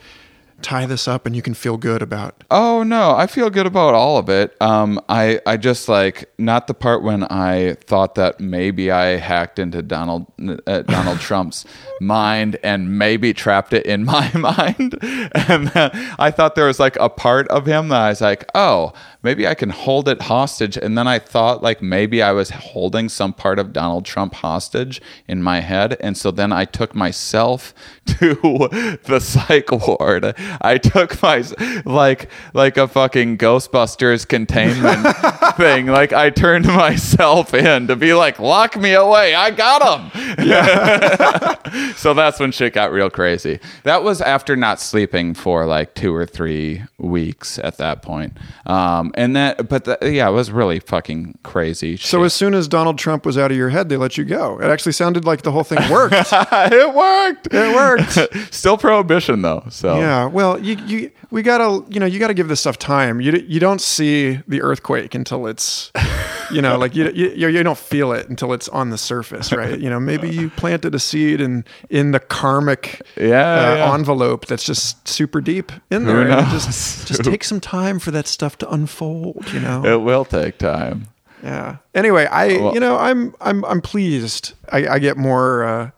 tie this up and you can feel good about Oh no, I feel good about all of it. Um, I I just like not the part when I thought that maybe I hacked into Donald uh, Donald Trump's mind and maybe trapped it in my mind, and then I thought there was like a part of him that I was like, oh, maybe I can hold it hostage, and then I thought like maybe I was holding some part of Donald Trump hostage in my head, and so then I took myself to the psych ward. I took my like like a fucking Ghostbusters containment thing. Like I turned myself in to be like, lock me away. I got him. so that's when shit got real crazy. That was after not sleeping for like two or three weeks at that point. Um, and that, but the, yeah, it was really fucking crazy. So shit. as soon as Donald Trump was out of your head, they let you go. It actually sounded like the whole thing worked. it worked. It worked. Still prohibition though. So yeah. Well, you you we gotta you know you gotta give this stuff time. You you don't see the earthquake until it's you know like you you you don't feel it until it's on the surface, right? You know maybe you planted a seed in in the karmic Yeah, uh, yeah. envelope that's just super deep in there. just just take some time for that stuff to unfold. You know. it will take time. Yeah. Anyway, I Well- you know I'm I'm I'm pleased. I, I get more uh,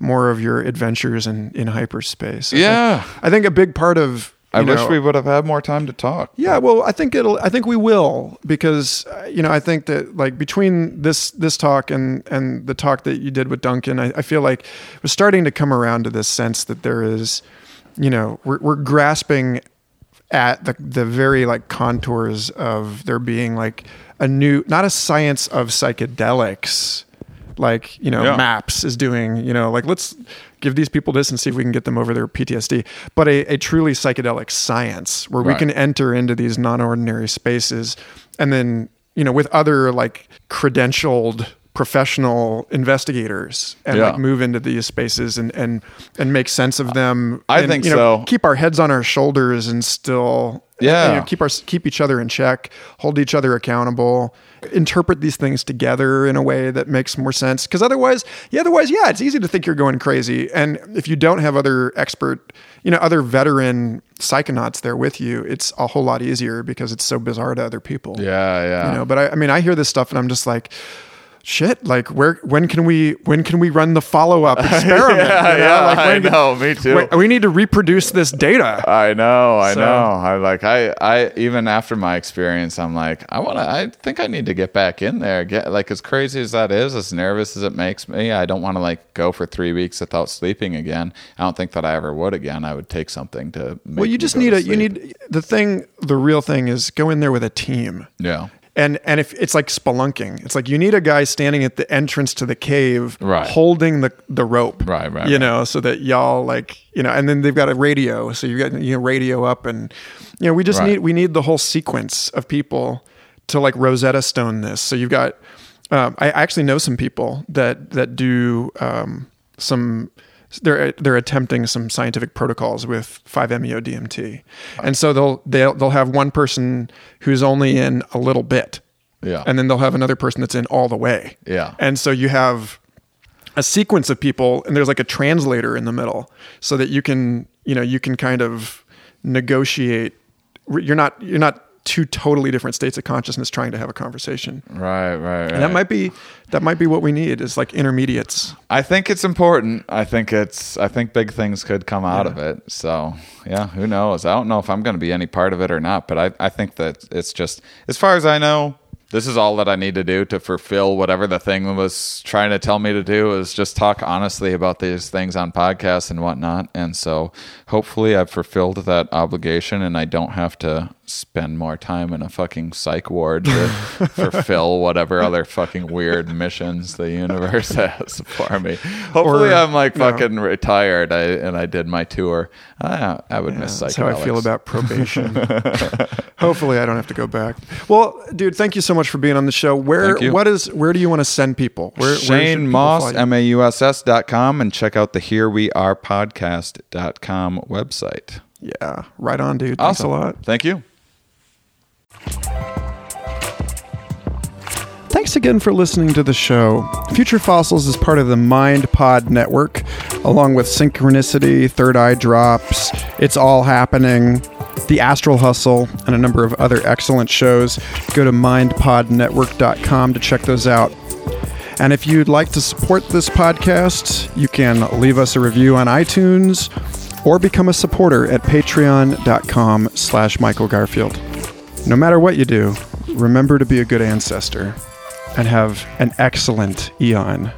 more of your adventures in in hyperspace. I Yeah. think, I think a big part of I wish know- we would have had more time to talk. Yeah, well, I think it'll. I think we will because uh, you know I think that like between this this talk and and the talk that you did with Duncan, I, I feel like we're starting to come around to this sense that there is, you know, we're we're grasping at the the very like contours of there being like a new not a science of psychedelics like you know Yeah. maps is doing you know like let's give these people this and see if we can get them over their ptsd but a, a truly psychedelic science where we can enter into these non-ordinary spaces and then you know with other like credentialed professional investigators and Yeah. like move into these spaces and and and make sense of them. I and, think you know, so. Keep our heads on our shoulders and still Yeah. you know, keep our keep each other in check, hold each other accountable, interpret these things together in a way that makes more sense. Because otherwise, yeah, otherwise, yeah, it's easy to think you're going crazy. And if you don't have other expert, you know, other veteran psychonauts there with you, it's a whole lot easier because it's so bizarre to other people. Yeah, yeah. You know, but I, I mean, I hear this stuff and I'm just like. Shit! Like, where? When can we? When can we run the follow up experiment? yeah, you know? yeah, Like, I know. Me too. we- we need to reproduce this data. I know, I So- know. I like I I even after my experience, I'm like, I want to I think I need to get back in there. Get like as crazy as that is, as nervous as it makes me, I don't want to like go for 3 weeks without sleeping again. I don't think that I ever would again. I would take something to Well, you just need a. You need the thing. The real thing is go in there with a team. Yeah. And and if it's like spelunking, it's like you need a guy standing at the entrance to the cave, Right. holding the the rope, Right, right, You right. know, so that y'all like you know, and then they've got a radio, so you got you know radio up, and you know we just Right. need we need the whole sequence of people to like Rosetta Stone this. So you've got, um, I actually know some people that that do um, some. They're they're attempting some scientific protocols with 5-MeO DMT, and so they'll they'll they'll have one person who's only in a little bit, Yeah. and then they'll have another person that's in all the way. Yeah. And so you have a sequence of people and there's like a translator in the middle so that you can, you know, you can kind of negotiate you're not you're not two totally different states of consciousness trying to have a conversation. Right, right, right. And that might be that might be what we need is like intermediates. I think it's important. I think it's. I think big things could come out of it. So yeah, who knows? I don't know if I'm going to be any part of it or not. But I, I think that it's just as far as I know, this is all that I need to do to fulfill whatever the thing was trying to tell me to do. Is just talk honestly about these things on podcasts and whatnot. And so hopefully I've fulfilled that obligation, and I don't have to spend more time in a fucking psych ward to fulfill whatever other fucking weird missions the universe has for me. Hopefully, Or, I'm like no. fucking retired I, and I did my tour. I, I would miss That's how I feel about probation. Hopefully, I don't have to go back. Well, dude, thank you so much for being on the show. Where what is where do you want to send people? Where, where Shane people Mauss. M A U S S dot com, and check out the Here We Are podcast dot com website. yeah, right on, dude. Thanks Awesome. a lot. Thank you. Thanks again for listening to the show. Future Fossils is part of the Mind Pod Network, along with Synchronicity, Third Eye Drops, It's All Happening, The Astral Hustle, and a number of other excellent shows. Go to mindpodnetwork.com to check those out. And if you'd like to support this podcast, you can leave us a review on iTunes or become a supporter at patreon.com slash Michael Garfield. No matter what you do, remember to be a good ancestor and have an excellent eon.